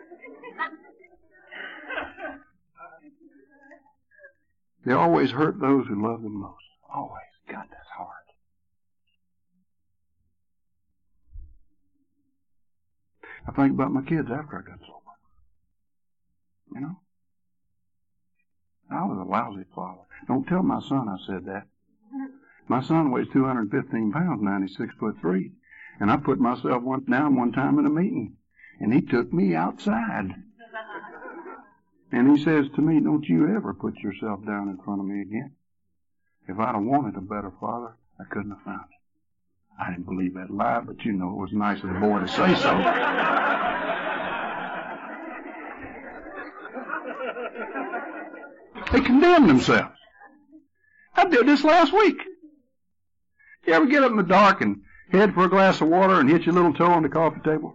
They always hurt those who love them most. Always. God, that's hard. I think about my kids after I got sober. You know? I was a lousy father. Don't tell my son I said that. My son weighs 215 pounds now, and he's six foot three. And I put myself one, down one time in a meeting, and he took me outside. And he says to me, don't you ever put yourself down in front of me again. If I'd have wanted a better father, I couldn't have found it. I didn't believe that lie, but you know, it was nice of the boy to say so. they condemn themselves. I did this last week. You ever get up in the dark and head for a glass of water and hit your little toe on the coffee table?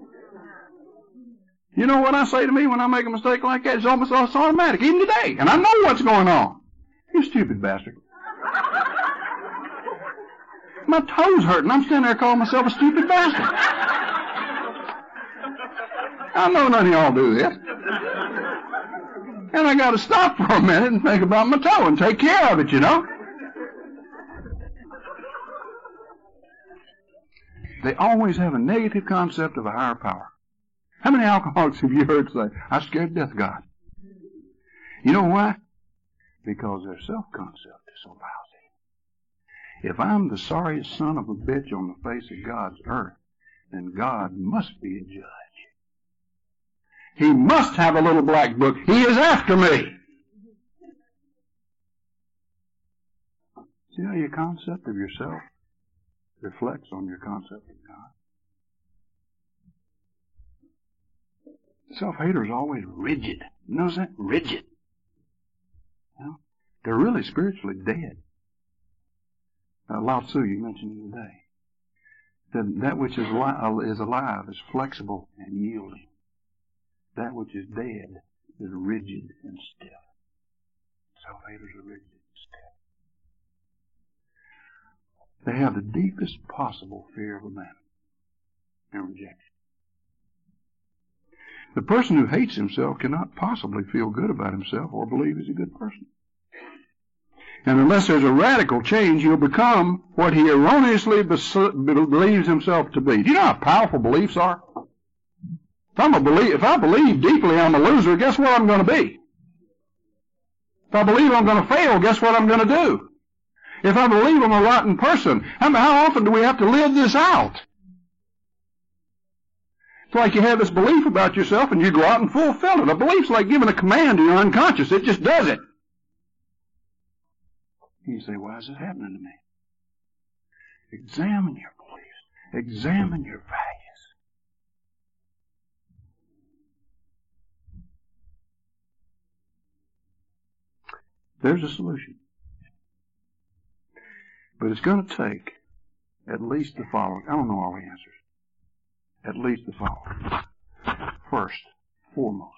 You know what I say to me when I make a mistake like that? It's almost automatic, even today. And I know what's going on. You stupid bastard. My toes hurting. I'm standing there calling myself a stupid bastard. I know none of y'all do this. And I got to stop for a minute and think about my toe and take care of it, you know. They always have a negative concept of a higher power. How many alcoholics have you heard say, I scared death God? You know why? Because their self-concept is so lousy. If I'm the sorriest son of a bitch on the face of God's earth, then God must be a judge. He must have a little black book. He is after me. See how your concept of yourself reflects on your concept of God? Self-haters are always rigid. You know that? Rigid. You know? They're really spiritually dead. Uh, Lao Tzu, you mentioned today, said that which is, li- is alive is flexible and yielding. That which is dead is rigid and stiff. Self-haters are rigid and stiff. They have the deepest possible fear of a man and rejection. The person who hates himself cannot possibly feel good about himself or believe he's a good person. And unless there's a radical change, he'll become what he erroneously believes himself to be. Do you know how powerful beliefs are? If I'm a believe, if I believe deeply I'm a loser, guess what I'm going to be? If I believe I'm going to fail, guess what I'm going to do? If I believe I'm a rotten person, how often do we have to live this out? It's like you have this belief about yourself and you go out and fulfill it. A belief's like giving a command to your unconscious. It just does it. You say, why is this happening to me? Examine your beliefs. Examine your values. There's a solution. But it's going to take at least the following. I don't know all the answers. At least the following. First, foremost,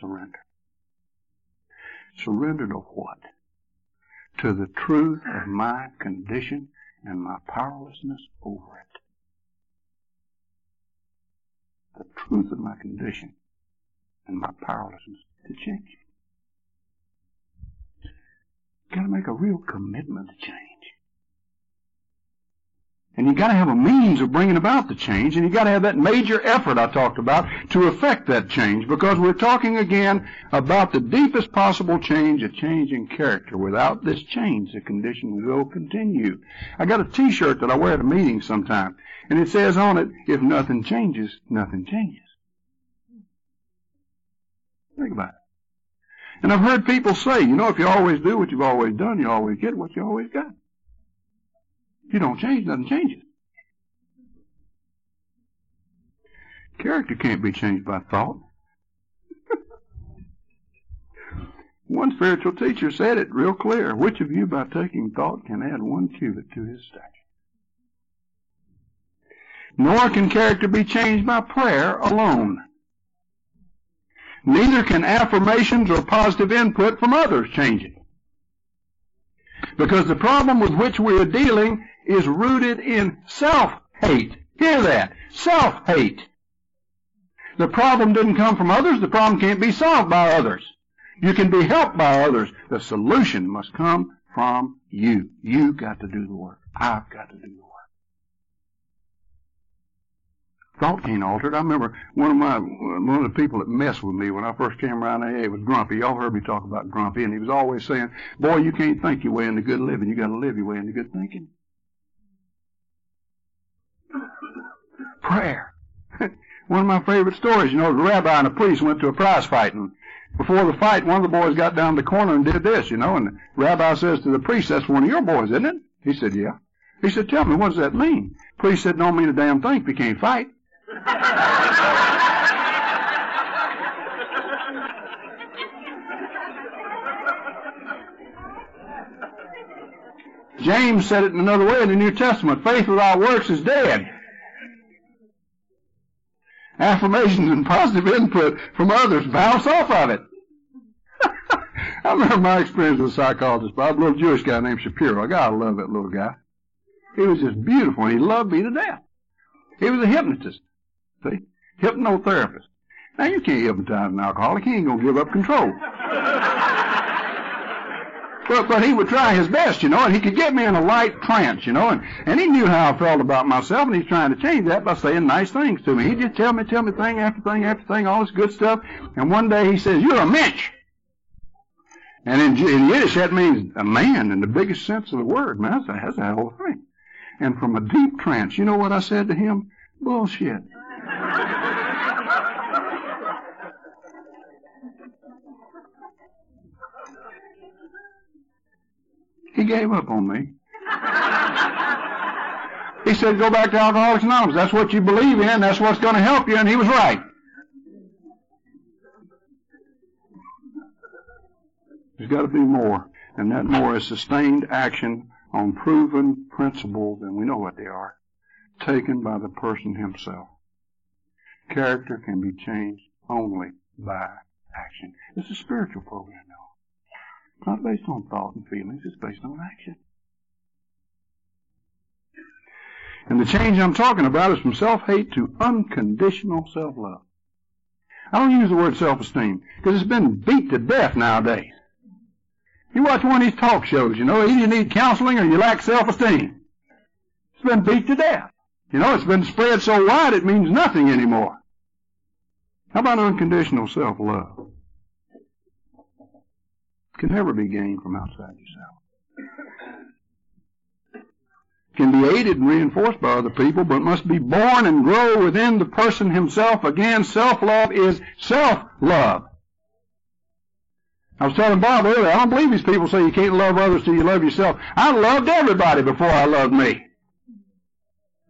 surrender. Surrender to what? To the truth of my condition and my powerlessness over it. The truth of my condition and my powerlessness to change it. You gotta make a real commitment to change. And you gotta have a means of bringing about the change, and you gotta have that major effort I talked about to effect that change, because we're talking again about the deepest possible change, a change in character. Without this change, the condition will continue. I got a t-shirt that I wear at a meeting sometime, and it says on it, if nothing changes, nothing changes. Think about it. And I've heard people say, you know, if you always do what you've always done, you always get what you always got. You don't change, nothing changes. Character can't be changed by thought. one spiritual teacher said it real clear. Which of you by taking thought can add one cubit to his stature? Nor can character be changed by prayer alone. Neither can affirmations or positive input from others change it. Because the problem with which we are dealing is rooted in self-hate. Hear that. Self-hate. The problem didn't come from others. The problem can't be solved by others. You can be helped by others. The solution must come from you. You got to do the work. I've got to do the work thought can't alter it. I remember one of my one of the people that messed with me when I first came around AA was Grumpy. Y'all heard me talk about Grumpy, and he was always saying, "Boy, you can't think your way into good living. You got to live your way into good thinking." Prayer. one of my favorite stories. You know, the rabbi and a priest went to a prize fight, and before the fight, one of the boys got down the corner and did this. You know, and the rabbi says to the priest, "That's one of your boys, isn't it?" He said, "Yeah." He said, "Tell me, what does that mean?" The priest said, "Don't mean a damn thing if you can't fight." James said it in another way in the New Testament. Faith without works is dead. Affirmations and positive input from others bounce off of it. I remember my experience with a psychologist, Bob, a little Jewish guy named Shapiro. I gotta love that little guy. He was just beautiful and he loved me to death. He was a hypnotist. See? Hypnotherapist. Now you can't hypnotize an alcoholic. He ain't gonna give up control. But, but he would try his best, you know, and he could get me in a light trance, you know, and, and he knew how I felt about myself, and he's trying to change that by saying nice things to me. He'd just tell me, tell me thing after thing after thing, all this good stuff, and one day he says, you're a mensch! And in, in Yiddish, that means a man in the biggest sense of the word, man. That's, that's the whole thing. And from a deep trance, you know what I said to him? Bullshit. He gave up on me. he said, go back to Alcoholics Anonymous. That's what you believe in. That's what's going to help you. And he was right. There's got to be more. And that more is sustained action on proven principles, and we know what they are, taken by the person himself. Character can be changed only by action. It's a spiritual program, not based on thought and feelings, it's based on action. And the change I'm talking about is from self-hate to unconditional self-love. I don't use the word self-esteem because it's been beat to death nowadays. You watch one of these talk shows, you know, either you need counseling or you lack self-esteem. It's been beat to death. You know, it's been spread so wide it means nothing anymore. How about unconditional self-love? Can never be gained from outside yourself. Can be aided and reinforced by other people, but must be born and grow within the person himself. Again, self-love is self-love. I was telling Bob earlier, I don't believe these people say you can't love others till you love yourself. I loved everybody before I loved me.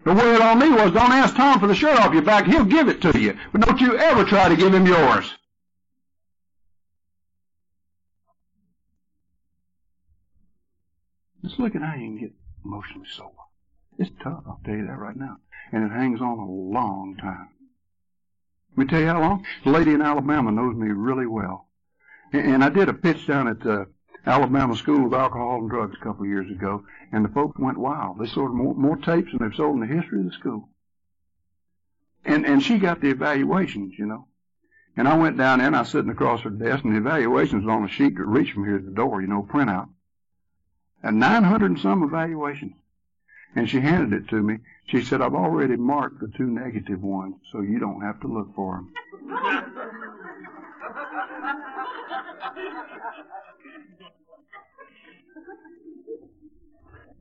The word on me was, don't ask Tom for the shirt off your back. He'll give it to you. But don't you ever try to give him yours. Just look at how you can get emotionally sober. It's tough, I'll tell you that right now. And it hangs on a long time. Let me tell you how long? The lady in Alabama knows me really well. And I did a pitch down at the Alabama School of Alcohol and Drugs a couple of years ago, and the folks went wild. They sold more, more tapes than they've sold in the history of the school. And and she got the evaluations, you know. And I went down there and I was sitting across her desk, and the evaluations on a sheet that reached from here to the door, you know, printout and 900 and some evaluations. And she handed it to me. She said, I've already marked the two negative ones, so you don't have to look for them.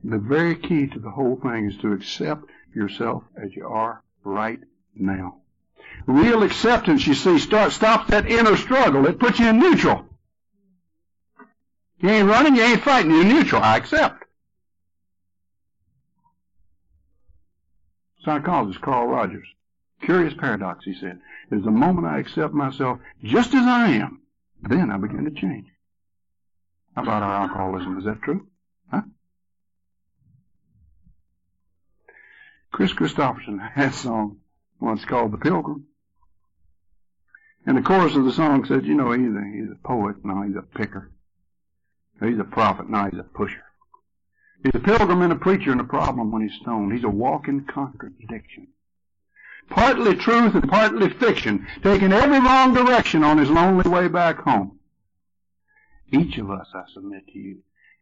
the very key to the whole thing is to accept yourself as you are right now. Real acceptance, you see, start, stops that inner struggle. It puts you in neutral. You ain't running, you ain't fighting, you're neutral. I accept. Psychologist Carl Rogers. Curious paradox, he said, is the moment I accept myself just as I am, then I begin to change. How about our alcoholism? Is that true? Huh? Kris Kristofferson had a song once called The Pilgrim. And the chorus of the song said, you know, he's a, he's a poet, now he's a picker. He's a prophet, now he's a pusher. He's a pilgrim and a preacher and a problem when he's stoned. He's a walking contradiction. Partly truth and partly fiction, taking every wrong direction on his lonely way back home. Each of us, I submit to you,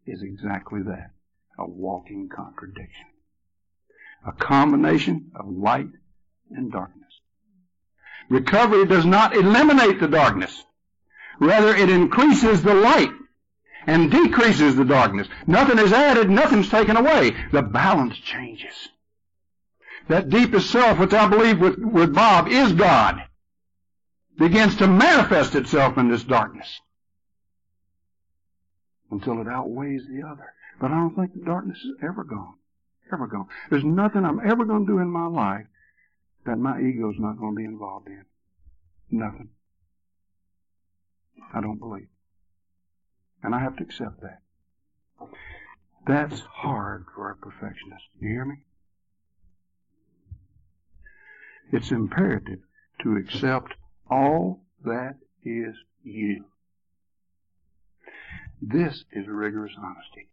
is exactly that. A walking contradiction. A combination of light and darkness. Recovery does not eliminate the darkness. Rather, it increases the light and decreases the darkness. Nothing is added, nothing's taken away. The balance changes. That deepest self, which I believe with, with Bob is God, begins to manifest itself in this darkness until it outweighs the other. But I don't think the darkness is ever gone. Ever gone. There's nothing I'm ever going to do in my life that my ego's not going to be involved in. Nothing. I don't believe. And I have to accept that. That's hard for a perfectionist. You hear me? It's imperative to accept all that is you. This is rigorous honesty.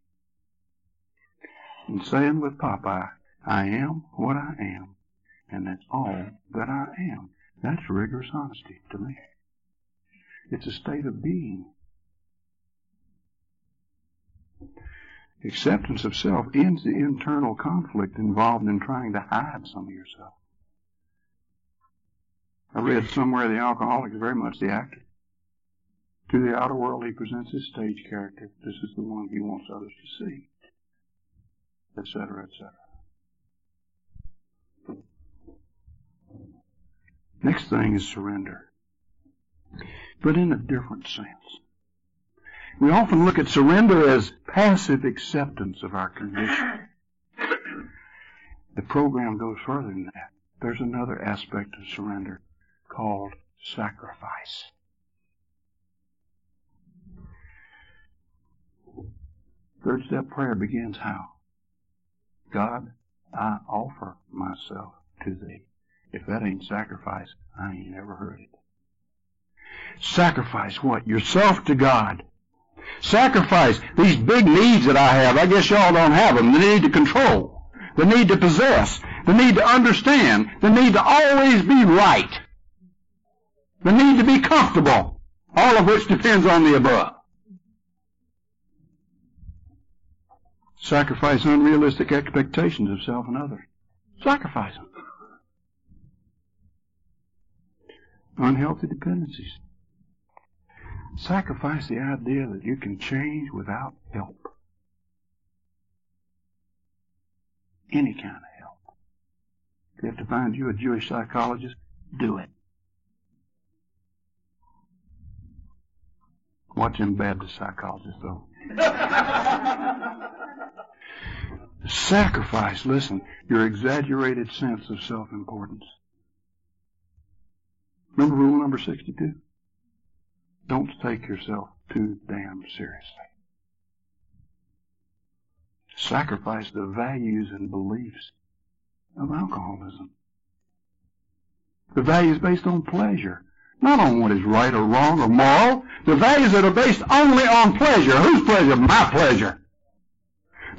And saying with Popeye, I am what I am, and that's all that I am. That's rigorous honesty to me. It's a state of being. Acceptance of self ends the internal conflict involved in trying to hide some of yourself. I read somewhere the alcoholic is very much the actor. To the outer world, he presents his stage character. This is the one he wants others to see, etc., etc. Next thing is surrender, but in a different sense. We often look at surrender as passive acceptance of our condition. The program goes further than that. There's another aspect of surrender called sacrifice. Third step prayer begins how? God, I offer myself to thee. If that ain't sacrifice, I ain't never heard it. Sacrifice what? Yourself to God. Sacrifice these big needs that I have. I guess y'all don't have them. The need to control. The need to possess. The need to understand. The need to always be right. The need to be comfortable. All of which depends on the above. Sacrifice unrealistic expectations of self and others. Sacrifice them. Unhealthy dependencies. Sacrifice the idea that you can change without help. Any kind of help. If you have to find you a Jewish psychologist, do it. Watch them Baptist psychologists, though. Sacrifice, listen, your exaggerated sense of self-importance. Remember rule number 62? Don't take yourself too damn seriously. Sacrifice the values and beliefs of alcoholism. The values based on pleasure, not on what is right or wrong or moral. The values that are based only on pleasure. Whose pleasure? My pleasure.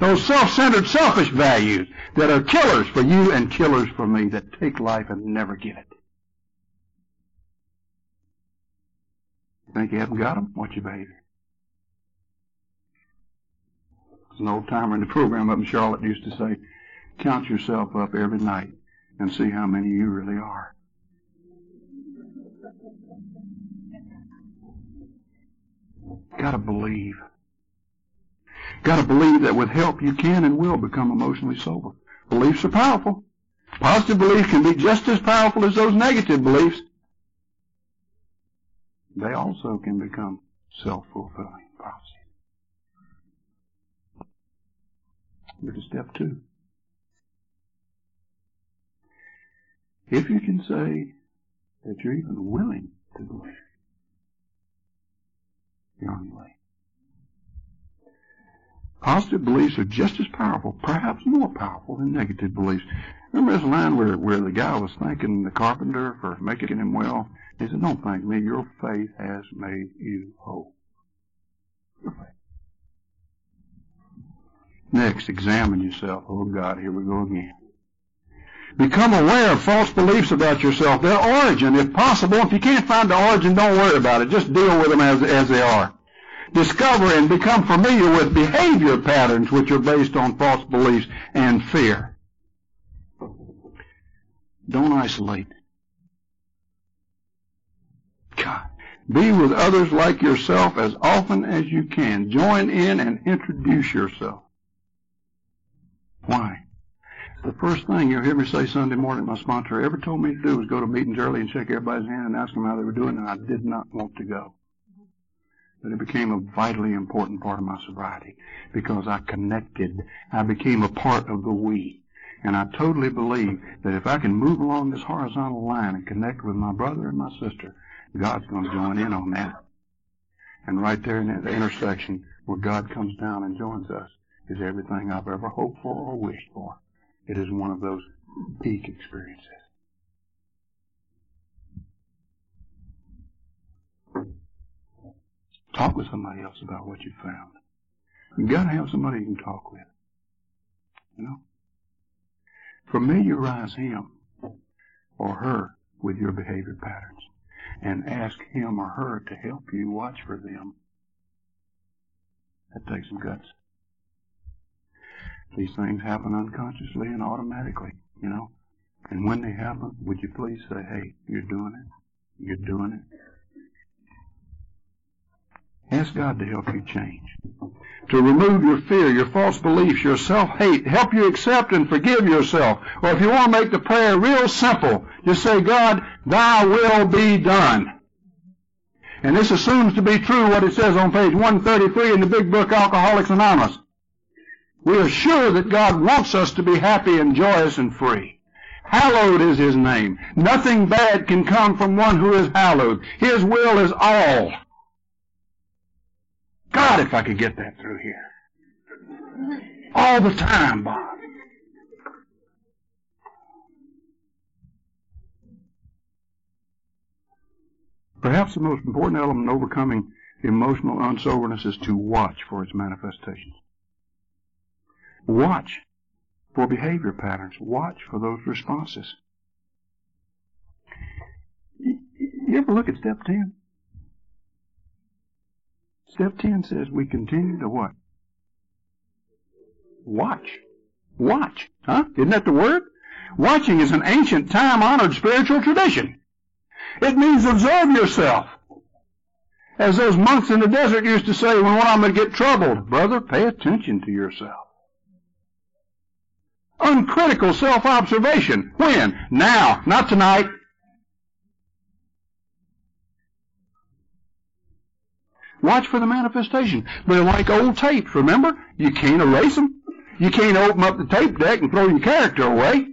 Those self-centered, selfish values that are killers for you and killers for me that take life and never give it. Think you haven't got them? Watch your behavior. There's an old timer in the program up in Charlotte used to say, count yourself up every night and see how many you really are. Gotta believe. Gotta believe that with help you can and will become emotionally sober. Beliefs are powerful. Positive belief can be just as powerful as those negative beliefs they also can become self-fulfilling. Look at step two. If you can say that you're even willing to believe, you're on your way. Positive beliefs are just as powerful, perhaps more powerful than negative beliefs. Remember this line where, where the guy was thanking the carpenter for making him well? He said, Don't thank me. Your faith has made you whole. Next, examine yourself. Oh God, here we go again. Become aware of false beliefs about yourself, their origin, if possible. If you can't find the origin, don't worry about it. Just deal with them as, as they are. Discover and become familiar with behavior patterns which are based on false beliefs and fear. Don't isolate. God. Be with others like yourself as often as you can. Join in and introduce yourself. Why? The first thing you'll hear me say Sunday morning, my sponsor ever told me to do was go to meetings early and shake everybody's hand and ask them how they were doing, and I did not want to go. But it became a vitally important part of my sobriety because I connected. I became a part of the we. And I totally believe that if I can move along this horizontal line and connect with my brother and my sister, God's going to join in on that. And right there in the intersection where God comes down and joins us is everything I've ever hoped for or wished for. It is one of those peak experiences. Talk with somebody else about what you found. You've gotta have somebody you can talk with. You know? Familiarize him or her with your behavior patterns and ask him or her to help you watch for them. That takes some guts. These things happen unconsciously and automatically, you know. And when they happen, would you please say, hey, you're doing it. You're doing it. Ask God to help you change. To remove your fear, your false beliefs, your self-hate, help you accept and forgive yourself. Or if you want to make the prayer real simple, just say, God, thy will be done. And this assumes to be true what it says on page 133 in the big book Alcoholics Anonymous. We are sure that God wants us to be happy and joyous and free. Hallowed is His name. Nothing bad can come from one who is hallowed. His will is all. God, if I could get that through here. All the time, Bob. Perhaps the most important element in overcoming emotional unsoberness is to watch for its manifestations. Watch for behavior patterns. Watch for those responses. You ever look at step 10? Step 10 says we continue to what? Watch. Watch. Huh? Isn't that the word? Watching is an ancient, time-honored spiritual tradition. It means observe yourself. As those monks in the desert used to say when one of them would get troubled, brother, pay attention to yourself. Uncritical self-observation. When? Now, not tonight. Watch for the manifestation. They're like old tapes, remember? You can't erase them. You can't open up the tape deck and throw your character away.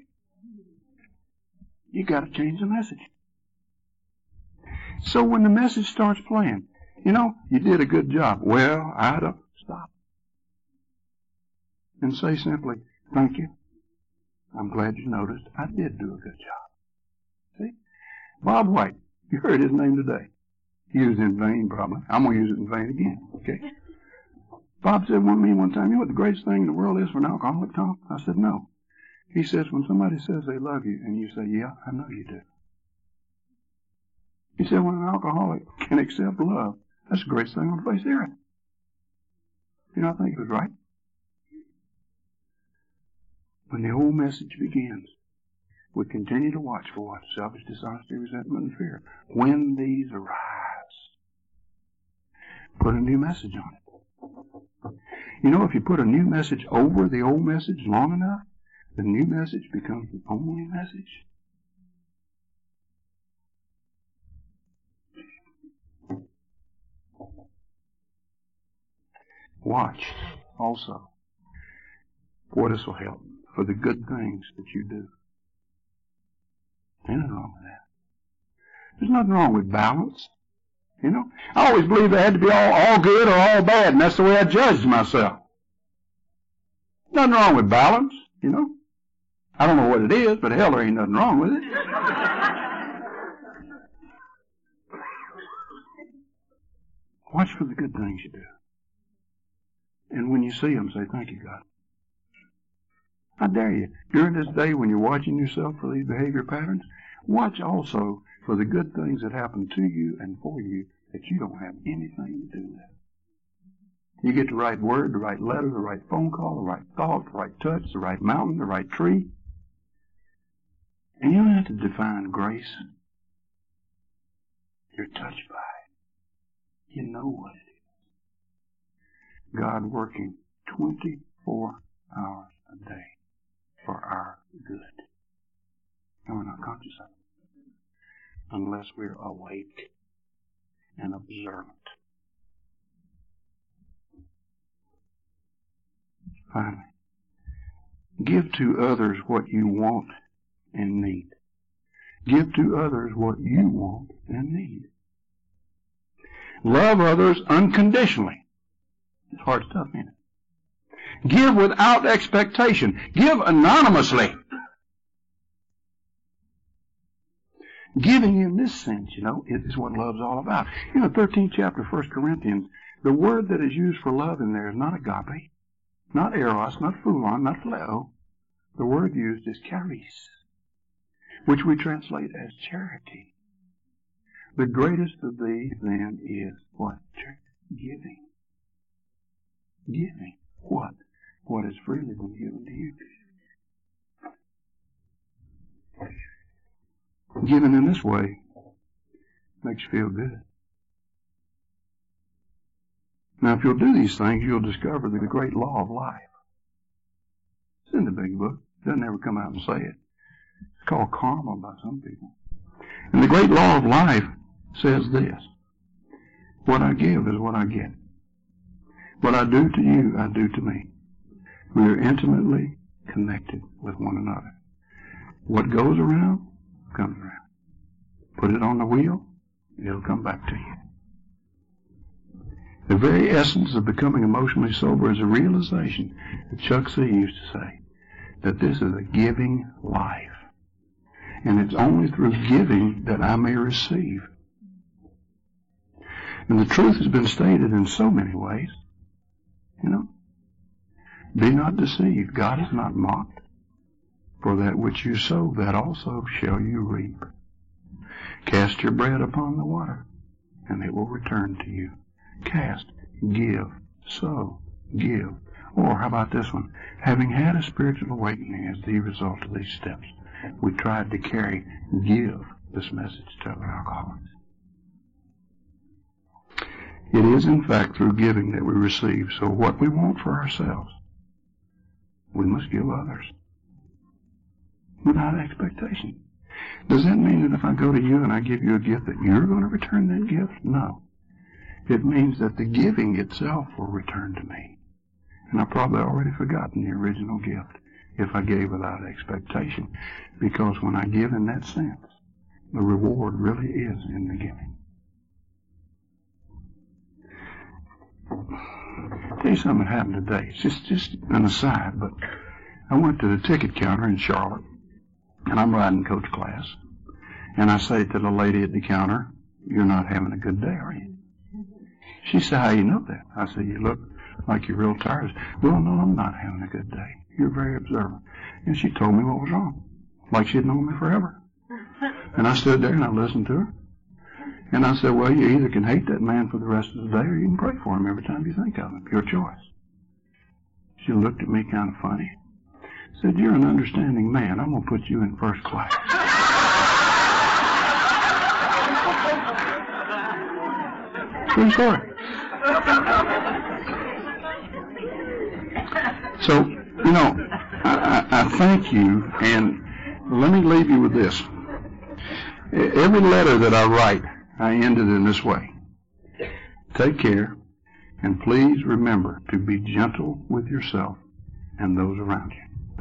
You gotta change the message. So when the message starts playing, you know, you did a good job. Well, I don't stop. And say simply, thank you. I'm glad you noticed. I did do a good job. See? Bob White. You heard his name today. Used it in vain, probably. I'm going to use it in vain again. Okay? Bob said one to me one time, you know what the greatest thing in the world is for an alcoholic, Tom? I said, no. He says, when somebody says they love you, and you say, yeah, I know you do. He said, when an alcoholic can accept love, that's the greatest thing on the face of earth. You know, I think he was right. When the whole message begins, we continue to watch for what? Selfish dishonesty, resentment, and fear. When these arise, put a new message on it. You know, if you put a new message over the old message long enough, the new message becomes the only message. Watch also for this will help for the good things that you do. Nothing wrong with that. There's nothing wrong with balance. You know, I always believed they had to be all, all good or all bad, and that's the way I judged myself. Nothing wrong with balance, you know. I don't know what it is, but hell, there ain't nothing wrong with it. Watch for the good things you do. And when you see them, say, thank you, God. I dare you, during this day when you're watching yourself for these behavior patterns, watch also for the good things that happen to you and for you that you don't have anything to do with. You get the right word, the right letter, the right phone call, the right thought, the right touch, the right mountain, the right tree. And you don't have to define grace. You're touched by it. You know what it is. God working 24 hours a day for our good. And we're not conscious of it unless we're awake and observant. Finally, give to others what you want and need. Give to others what you want and need. Love others unconditionally. It's hard stuff, isn't it? Give without expectation. Give anonymously. Giving in this sense, you know, is what love's all about. In the 13th chapter of 1 Corinthians, the word that is used for love in there is not agape, not eros, not philon, not phileo. The word used is charis, which we translate as charity. The greatest of these then is what? Giving. Giving. What? What is freely been given to you. Giving in this way makes you feel good. Now, if you'll do these things, you'll discover the great law of life. It's in the big book. It doesn't ever come out and say it. It's called karma by some people. And the great law of life says this. What I give is what I get. What I do to you, I do to me. We are intimately connected with one another. What goes around, comes around. Put it on the wheel, it'll come back to you. The very essence of becoming emotionally sober is a realization that Chuck C. used to say that this is a giving life. And it's only through giving that I may receive. And the truth has been stated in so many ways. You know, be not deceived. God is not mocked. For that which you sow, that also shall you reap. Cast your bread upon the water, and it will return to you. Cast, give, sow, give. Or how about this one? Having had a spiritual awakening as the result of these steps, we tried to carry, give this message to other alcoholics. It is in fact through giving that we receive. So what we want for ourselves, we must give others without expectation. Does that mean that if I go to you and I give you a gift that you're going to return that gift? No. It means that the giving itself will return to me. And I've probably already forgotten the original gift if I gave without expectation. Because when I give in that sense, the reward really is in the giving. I'll tell you something that happened today. It's just, just an aside, but I went to the ticket counter in Charlotte and I'm riding coach class. And I say to the lady at the counter, you're not having a good day, are you? She said, how you know that? I said, you look like you're real tired. Well, no, I'm not having a good day. You're very observant. And she told me what was wrong. Like she'd known me forever. And I stood there and I listened to her. And I said, well, you either can hate that man for the rest of the day or you can pray for him every time you think of him. Your choice. She looked at me kind of funny said, You're an understanding man. I'm going to put you in first class. True story. So, you know, I, I, I thank you, and let me leave you with this. Every letter that I write, I end it in this way. Take care, and please remember to be gentle with yourself and those around you.